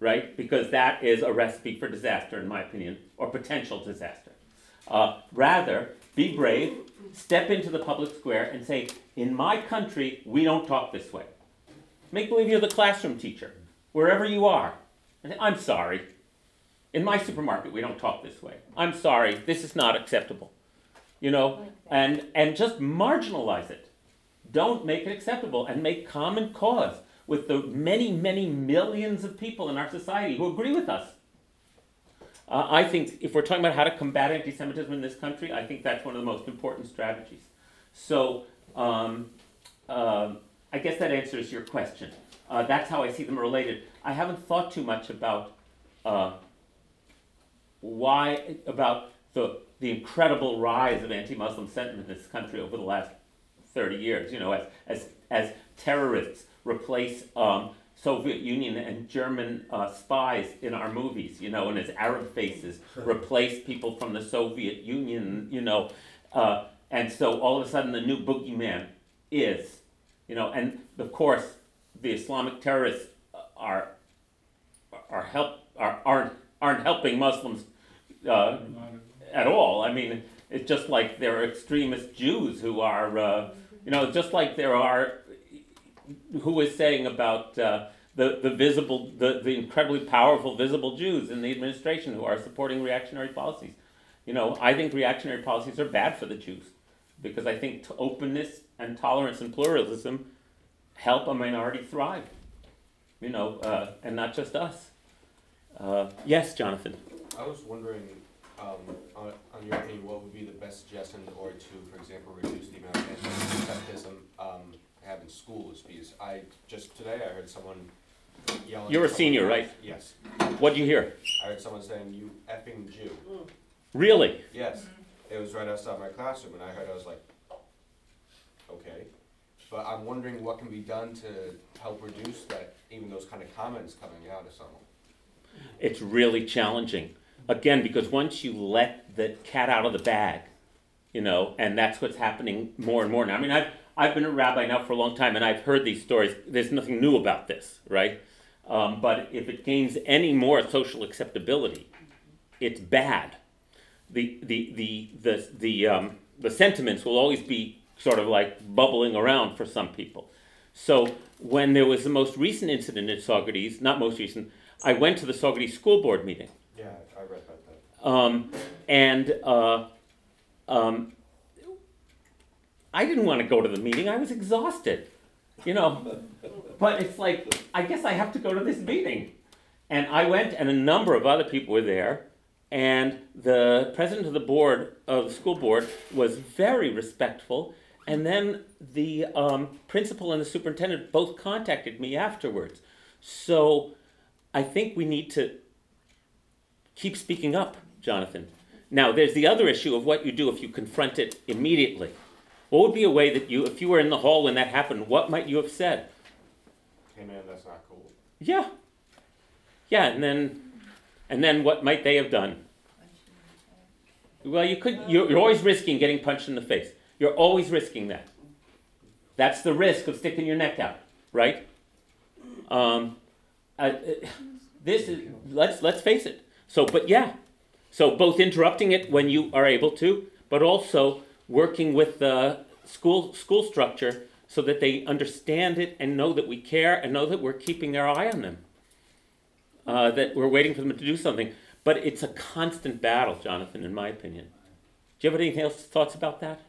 Right? Because that is a recipe for disaster, in my opinion, or potential disaster. Uh, rather, be brave, step into the public square and say, in my country, we don't talk this way. Make believe you're the classroom teacher, wherever you are. Say, I'm sorry. In my supermarket, we don't talk this way. I'm sorry, this is not acceptable. You know, and and just marginalize it. Don't make it acceptable and make common cause with the many, many millions of people in our society who agree with us. Uh, I think if we're talking about how to combat anti-Semitism in this country, I think that's one of the most important strategies. So, um, um, I guess that answers your question. Uh, that's how I see them related. I haven't thought too much about uh, why about the the incredible rise of anti-Muslim sentiment in this country over the last 30 years. You know, as as as terrorists replace um, Soviet Union and German uh, spies in our movies. You know, and as Arab faces replace people from the Soviet Union. You know, uh, and so all of a sudden the new boogeyman is, you know, and of course the Islamic terrorists are are help are aren't aren't helping Muslims uh, at all. I mean, it's just like there are extremist Jews who are, uh, you know, just like there are. who is saying about uh, the the visible, the the incredibly powerful visible Jews in the administration who are supporting reactionary policies? You know, I think reactionary policies are bad for the Jews because I think t- openness and tolerance and pluralism help a minority thrive. You know, uh, and not just us. Uh, yes, Jonathan. I was wondering, um, on, on your opinion, what would be the best suggestion in order to, for example, reduce the amount of anti-Semitism, um, have in schools? Because I, just today, I heard someone yelling. You're a someone senior, right? Yes. What'd you hear? I heard someone saying, you effing Jew. Really? Yes. It was right outside my classroom, and I heard, I was like, okay. But I'm wondering what can be done to help reduce that, even those kind of comments coming out of someone. It's really challenging. Again, because once you let the cat out of the bag, you know, and that's what's happening more and more now. I mean, I've, I've been a rabbi now for a long time and I've heard these stories. There's nothing new about this, right? Um, but if it gains any more social acceptability, it's bad. The, the, the, the, the, um, the sentiments will always be sort of like bubbling around for some people. So when there was the most recent incident at Saugerties, not most recent, I went to the Saugerties school board meeting. Yeah, I read about that. Um, and uh, um, I didn't want to go to the meeting. I was exhausted, you know. But it's like, I guess I have to go to this meeting. And I went, and a number of other people were there. And the president of the board, of the school board, was very respectful. And then the um, principal and the superintendent both contacted me afterwards. So I think we need to keep speaking up, Jonathan. Now, there's the other issue of what you do if you confront it immediately. What would be a way that you, if you were in the hall when that happened, what might you have said? Hey man, that's not cool. Yeah. Yeah, and then, and then what might they have done? Well, you could, you're, you're always risking getting punched in the face. You're always risking that. That's the risk of sticking your neck out, right? Um, uh, uh, this is, let's, let's face it. So, but yeah, so both interrupting it when you are able to, but also working with the school school structure so that they understand it and know that we care and know that we're keeping our eye on them. Uh, that we're waiting for them to do something. But it's a constant battle, Jonathan, in my opinion. Do you have any else thoughts about that?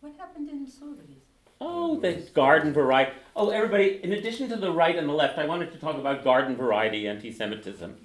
What happened in Saugerties? Oh, the garden variety. Oh, everybody, in addition to the right and the left, I wanted to talk about garden variety anti Semitism.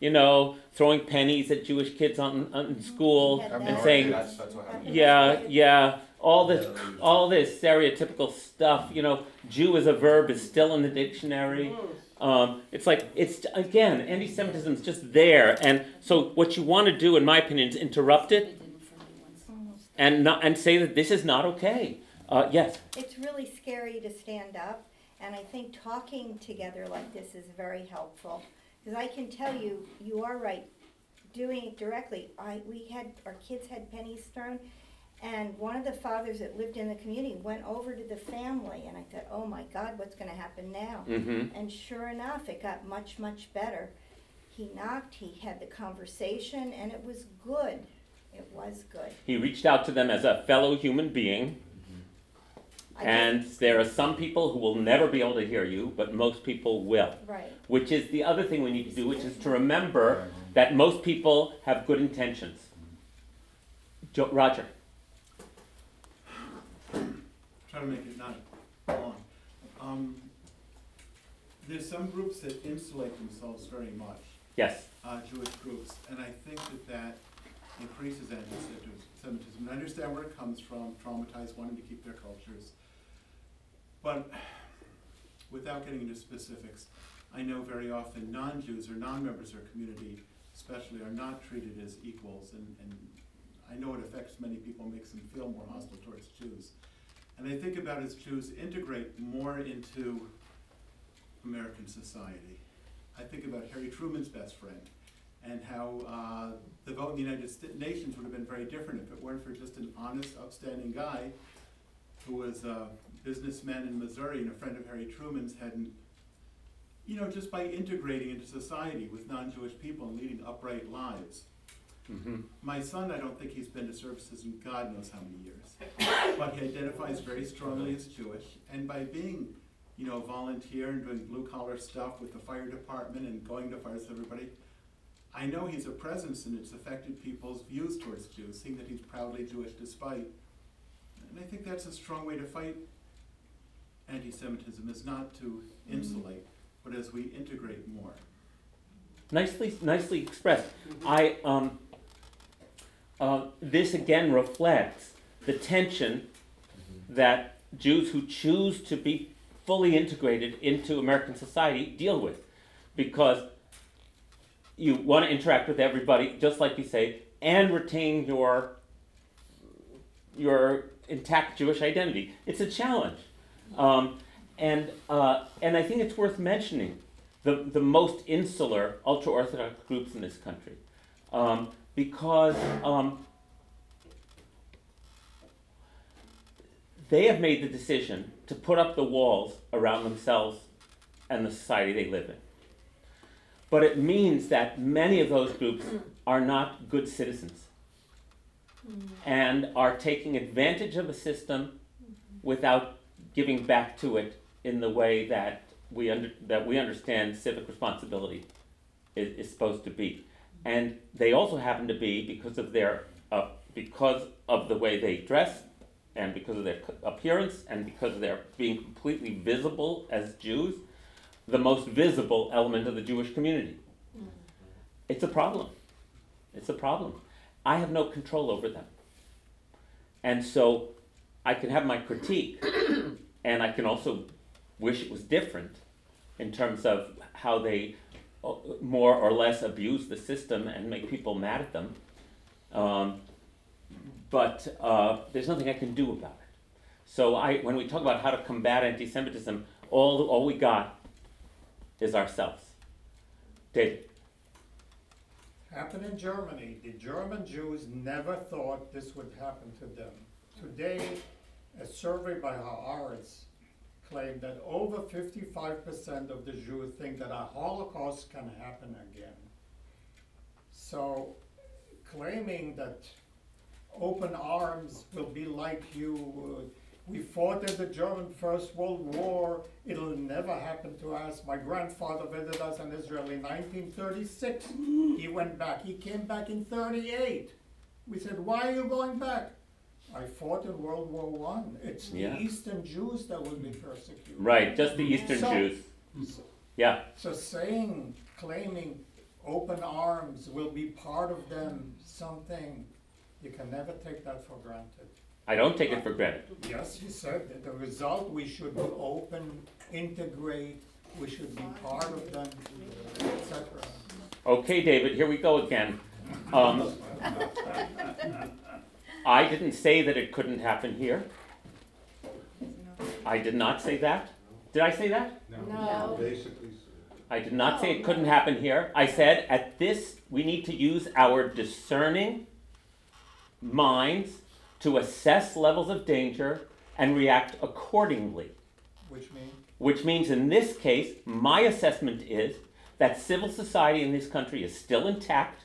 You know, throwing pennies at Jewish kids on, on in school Yeah, and saying, That's, that's yeah, yeah, all this, all this stereotypical stuff. You know, Jew as a verb is still in the dictionary. Um, it's like it's again, anti-Semitism is just there, and so what you want to do, in my opinion, is interrupt it didn't for me once. and not and say that this is not okay. Uh, yes. It's really scary to stand up, and I think talking together like this is very helpful. Because I can tell you, you are right, doing it directly. I, we had, our kids had pennies thrown, and one of the fathers that lived in the community went over to the family, and I thought, oh my God, what's gonna happen now? Mm-hmm. And sure enough, it got much, much better. He knocked, he had the conversation, and it was good. It was good. He reached out to them as a fellow human being, and there are some people who will never be able to hear you, but most people will. Right. Which is the other thing we need to do, which is to remember that most people have good intentions. Jo- Roger. try to make it not long. Um, there's some groups that insulate themselves very much. Yes. uh, Jewish groups, and I think that that increases anti-Semitism. And I understand where it comes from, traumatized, wanting to keep their cultures. But without getting into specifics, I know very often non-Jews or non-members of our community especially are not treated as equals, and, and I know it affects many people, makes them feel more hostile towards Jews. And I think about as Jews integrate more into American society. I think about Harry Truman's best friend and how uh, the vote in the United Sta- Nations would have been very different if it weren't for just an honest, upstanding guy who was a businessman in Missouri and a friend of Harry Truman's hadn't, you know, just by integrating into society with non-Jewish people and leading upright lives. Mhm. My son, I don't think he's been to services in God knows how many years. But he identifies very strongly as Jewish, and by being, you know, a volunteer and doing blue collar stuff with the fire department and going to fires with everybody, I know he's a presence and it's affected people's views towards Jews, seeing that he's proudly Jewish despite. And I think that's a strong way to fight anti-Semitism, is not to insulate, but as we integrate more. Nicely, nicely expressed. I, um, uh, this again reflects the tension that Jews who choose to be fully integrated into American society deal with. Because you want to interact with everybody, just like you say, and retain your, your intact Jewish identity. It's a challenge. Um, and, uh, and I think it's worth mentioning the, the most insular ultra Orthodox groups in this country. Um, because um, they have made the decision to put up the walls around themselves and the society they live in. But it means that many of those groups are not good citizens and are taking advantage of a system without giving back to it in the way that we under, that we understand civic responsibility is, is supposed to be. And they also happen to be because of their uh, because of the way they dress and because of their appearance and because of their being completely visible as Jews, the most visible element of the Jewish community. It's a problem. It's a problem. I have no control over them. And so I can have my critique, and I can also wish it was different in terms of how they uh, more or less abuse the system and make people mad at them. Um, but uh, there's nothing I can do about it. So I, when we talk about how to combat anti-Semitism, all all we got is ourselves. David. Happened in Germany. The German Jews never thought this would happen to them. Today, a survey by Haaretz claimed that over fifty-five percent of the Jews think that a Holocaust can happen again. So, claiming that open arms will be like you, uh, we fought in the German First World War, it'll never happen to us. My grandfather visited us in Israel in nineteen thirty-six. He went back, he came back in thirty-eight. We said, why are you going back? I fought in World War One. It's the Yeah. Eastern Jews that will be persecuted. Right, just the Eastern So- Jews. Yeah, So saying, claiming open arms will be part of them, something, you can never take that for granted. I don't take it for granted. Yes, you said that the result, we should be open, integrate, we should be part of them, etc. Okay, David, here we go again. Um, I didn't say that it couldn't happen here. I did not say that. Did I say that? No. Basically, I did not say it couldn't happen here. I said at this, we need to use our discerning minds to assess levels of danger and react accordingly. Which means, Which means in this case, my assessment is that civil society in this country is still intact,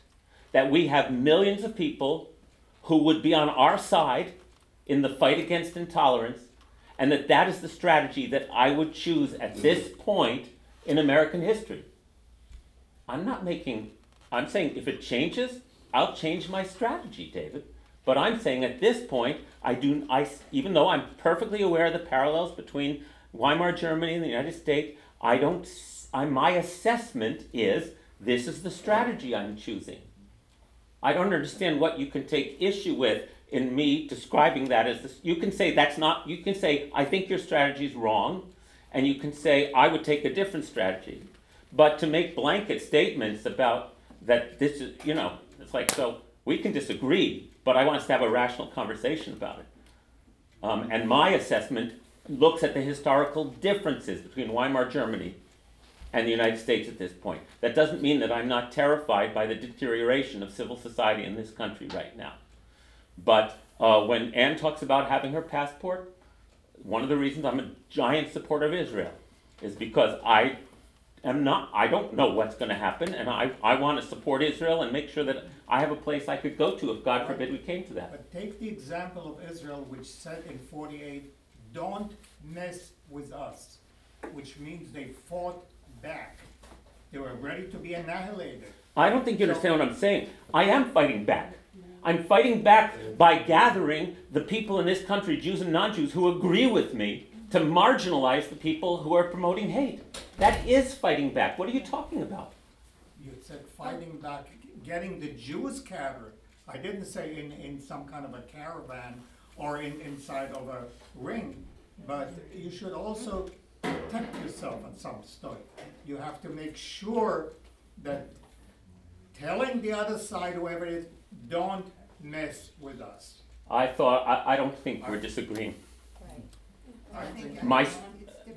that we have millions of people who would be on our side in the fight against intolerance, and that that is the strategy that I would choose at this point in American history. I'm not making, I'm saying if it changes, I'll change my strategy, David. But I'm saying at this point, I do, I, even though I'm perfectly aware of the parallels between Weimar Germany and the United States, I don't, I, my assessment is this is the strategy I'm choosing. I don't understand what you can take issue with in me describing that as this. You can say that's not, you can say, I think your strategy is wrong, and you can say, I would take a different strategy. But to make blanket statements about that this is, you know, it's like, so we can disagree, but I want us to have a rational conversation about it. Um, and my assessment looks at the historical differences between Weimar Germany and the United States at this point. That doesn't mean that I'm not terrified by the deterioration of civil society in this country right now. But uh, when Anne talks about having her passport, one of the reasons I'm a giant supporter of Israel is because I am not, I don't know what's going to happen, and I, I want to support Israel and make sure that I have a place I could go to if God forbid we came to that. But take the example of Israel, which said in forty-eight, don't mess with us, which means they fought back. They were ready to be annihilated. I don't think you understand what I'm saying. I am fighting back. I'm fighting back by gathering the people in this country, Jews and non Jews, who agree with me to marginalize the people who are promoting hate. That is fighting back. What are you talking about? You said fighting back, getting the Jews scattered. I didn't say in, in some kind of a caravan or in, inside of a ring, but you should also protect yourself at some stage. You have to make sure that telling the other side, whoever it is, don't mess with us. I thought, I, I don't think we're disagreeing. I think My,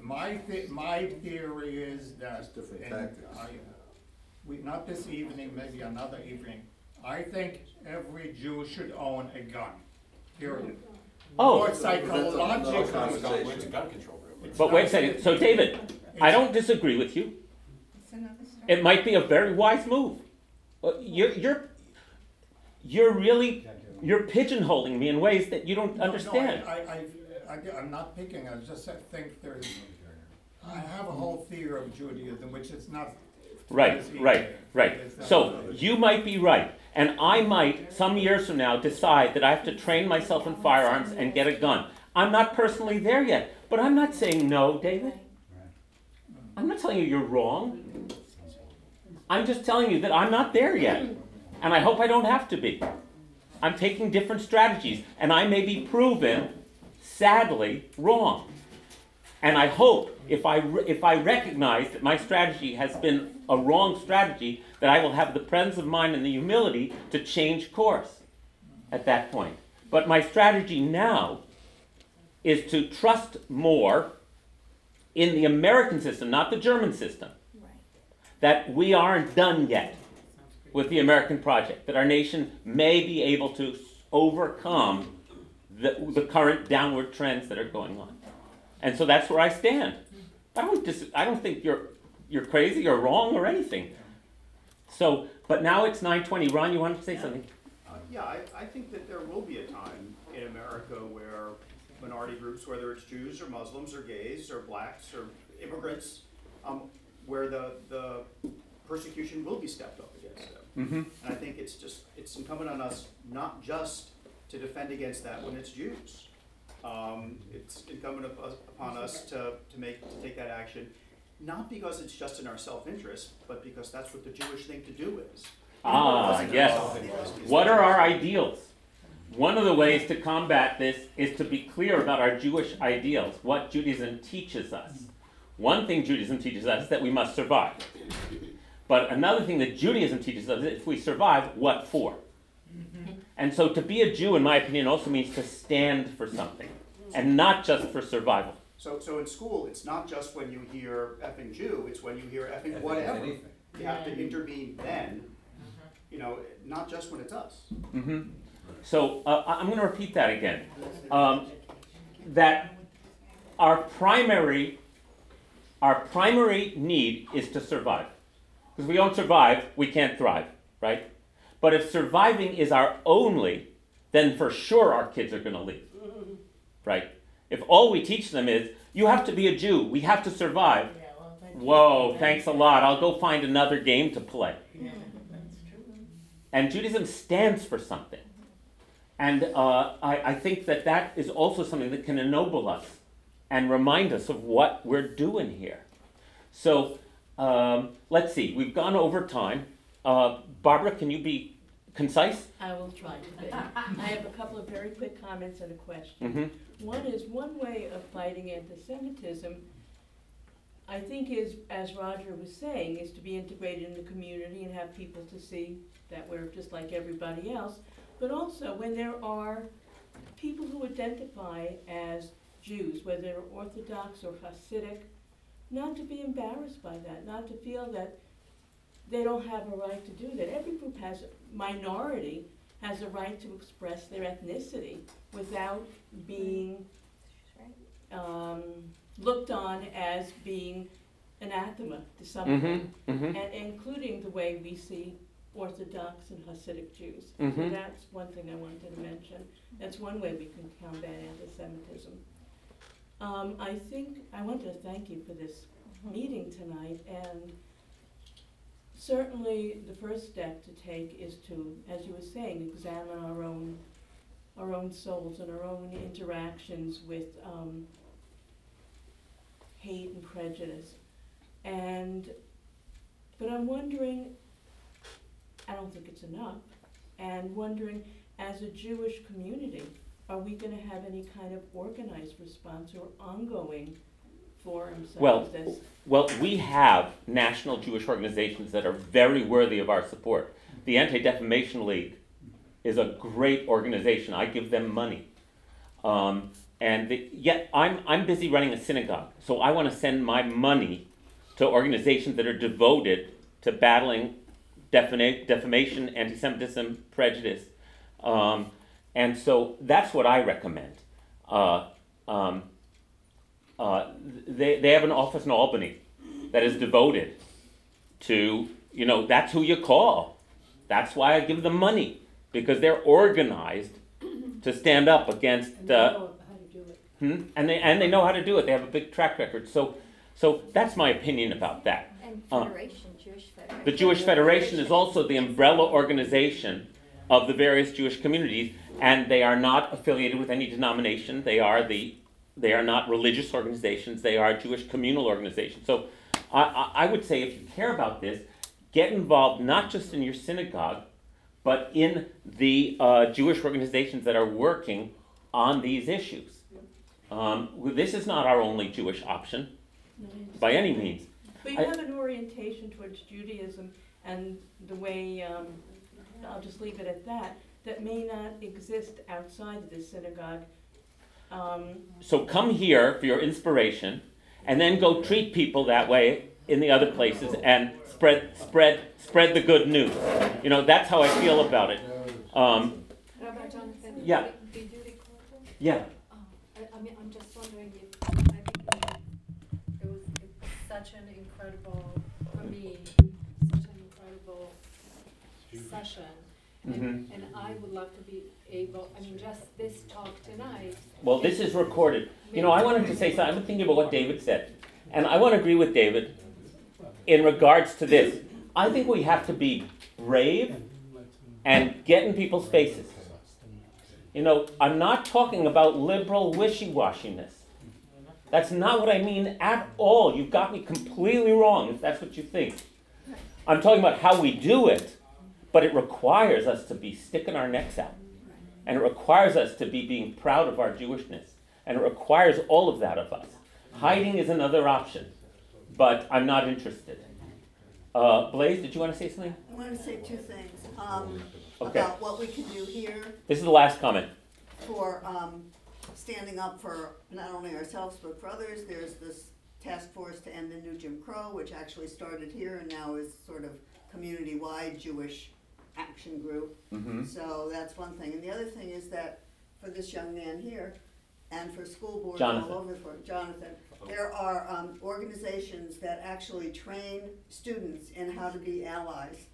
My, the- my theory is that. different and tactics. I- We, not this evening, maybe another evening, I think every Jew should own a gun, period. oh, Or psychologically. Where's the gun control room? It's but wait a second. So, David, I don't disagree with you. It's another story. It might be a very wise move. You're, you're, you're really, you're pigeonholing me in ways that you don't No, no, understand. I, I, I, I'm not picking, I just think there's, I have a whole theory of Judaism, which is not. Right, as right, easy. right. It's not- So you might be right, and I might, some years from now, decide that I have to train myself in firearms and get a gun. I'm not personally there yet, but I'm not saying no, David. I'm not telling you you're wrong. I'm just telling you that I'm not there yet, and I hope I don't have to be. I'm taking different strategies, and I may be proven, sadly, wrong. And I hope if I, re- if I recognize that my strategy has been a wrong strategy, that I will have the presence of mind and the humility to change course at that point. But my strategy now is to trust more in the American system, not the German system, Right. that we aren't done yet with the American project, that our nation may be able to overcome the, the current downward trends that are going on. And so that's where I stand. I don't dis- I don't think you're you're crazy or wrong or anything. So, but now it's 9:20. Ron, you wanted to say something? Uh, Yeah, I, I think that there will be a time in America where minority groups, whether it's Jews or Muslims or gays or blacks or immigrants, um, where the, the persecution will be stepped up against them. Mm-hmm. And I think it's just, it's incumbent on us not just to defend against that when it's Jews. Um, it's incumbent up- upon us to, to make, to take that action, not because it's just in our self-interest, but because that's what the Jewish thing to do is. Ah, It's in our yes. What are our ideals? One of the ways to combat this is to be clear about our Jewish ideals, what Judaism teaches us. One thing Judaism teaches us is that we must survive. But another thing that Judaism teaches us is if we survive, what for? And so to be a Jew, in my opinion, also means to stand for something and not just for survival. So, so in school, it's not just when you hear effing Jew, it's when you hear effing whatever. You have to intervene then, you know, not just when it's us. hmm So uh, I'm going to repeat that again. Um, that our primary, our primary need is to survive. Because we don't survive, we can't thrive, right? But if surviving is our only, then for sure our kids are going to leave, right? If all we teach them is, you have to be a Jew, we have to survive. Whoa, thanks a lot. I'll go find another game to play. And Judaism stands for something. And uh, I, I think that that is also something that can ennoble us and remind us of what we're doing here. So Um, let's see, we've gone over time. Uh, Barbara, can you be concise? I will try to be. I have a couple of very quick comments and a question. Mm-hmm. One is, one way of fighting anti-Semitism, I think is, as Roger was saying, is to be integrated in the community and have people to see that we're just like everybody else. But also, when there are people who identify as Jews, whether they're Orthodox or Hasidic, not to be embarrassed by that, not to feel that they don't have a right to do that. Every group has, a minority has a right to express their ethnicity without being um, looked on as being anathema to Mm-hmm. Mm-hmm. and including the way we see Orthodox and Hasidic Jews. So Mhm. that's one thing I wanted to mention. That's one way we can combat anti-Semitism. Um, I think I want to thank you for this meeting tonight, and certainly the first step to take is to, as you were saying, examine our own, our own souls and our own interactions with um, hate and prejudice. And, but I'm wondering, I don't think it's enough, and wondering, as a Jewish community, are we gonna have any kind of organized response or ongoing forums such Well, as this? Well, we have national Jewish organizations that are very worthy of our support. The Anti Defamation League is a great organization. I give them money. Um, and the, yet I'm, I'm busy running a synagogue, so I want to send my money to organizations that are devoted to battling defama- defamation, anti Semitism, prejudice. Um, and so that's what I recommend. Uh, um, uh, they, they have an office in Albany that is devoted to, you know, that's who you call. That's why I give them money, because they're organized to stand up against, And they uh, know how to do it. hmm? and, they, and they know how to do it. They have a big track record. So, so that's my opinion about that. And Uh, Federation, Jewish Federation. The Jewish Federation is also the umbrella organization of the various Jewish communities, and they are not affiliated with any denomination. They are the they are not religious organizations. They are Jewish communal organizations. So I, I, I would say if you care about this, get involved not just in your synagogue, but in the uh, Jewish organizations that are working on these issues. Um, this is not our only Jewish option No, I understand. by any means. But you I- have an orientation towards Judaism and the way, um, I'll just leave it at that, that may not exist outside of the synagogue. Um, So come here for your inspiration, and then go treat people that way in the other places and spread spread spread the good news. You know that's how I feel about it. Um, Rabbi Jonathan? Yeah. Do you record them? yeah. Oh, I, I mean, I'm just wondering if, I think it- it was it was such an incredible, for me, such an incredible session. And, mm-hmm. and I would love to be able, I mean, just this talk tonight. Well, this is recorded. You know, I wanted to say something. I've been thinking about what David said, and I want to agree with David in regards to this. I think we have to be brave and get in people's faces. You know, I'm not talking about liberal wishy-washiness. That's not what I mean at all. You've got me completely wrong if that's what you think. I'm talking about how we do it, but it requires us to be sticking our necks out. And it requires us to be being proud of our Jewishness. And it requires all of that of us. Hiding is another option, but I'm not interested. Uh, Blaze, did you want to say something? I want to say two things, um, Okay. about what we can do here This is the last comment. for, um, standing up for not only ourselves but for others. There's this task force to end the new Jim Crow, which actually started here and now is sort of community-wide Jewish action group. Mm-hmm. So that's one thing. And the other thing is that for this young man here, and for school boards all Jonathan. over for Jonathan, there are um, organizations that actually train students in how to be allies,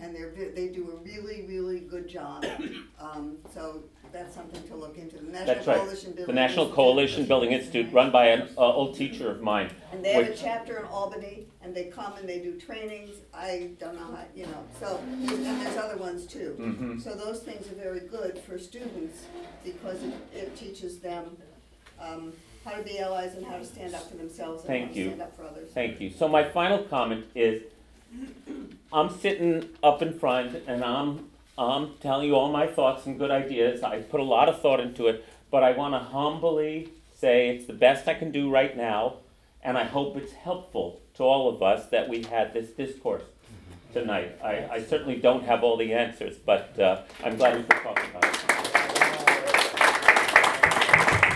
and they're ve- they do a really really good job. Um, so that's something to look into. The National That's right. Coalition Building The National Institute. Coalition Building Institute, run by an uh, old teacher of mine. And they have a which- chapter in Albany, and they come and they do trainings, I don't know how, you know, so, and there's other ones too. Mhm. So those things are very good for students, because it, it teaches them, um, how to be allies and how to stand up for themselves and Thank how to you. stand up for others. Thank you. So my final comment is, I'm sitting up in front and I'm, I'm telling you all my thoughts and good ideas. I put a lot of thought into it, but I want to humbly say it's the best I can do right now, and I hope it's helpful to all of us that we had this discourse tonight. I, I certainly don't have all the answers, but uh, I'm glad we could talk about it.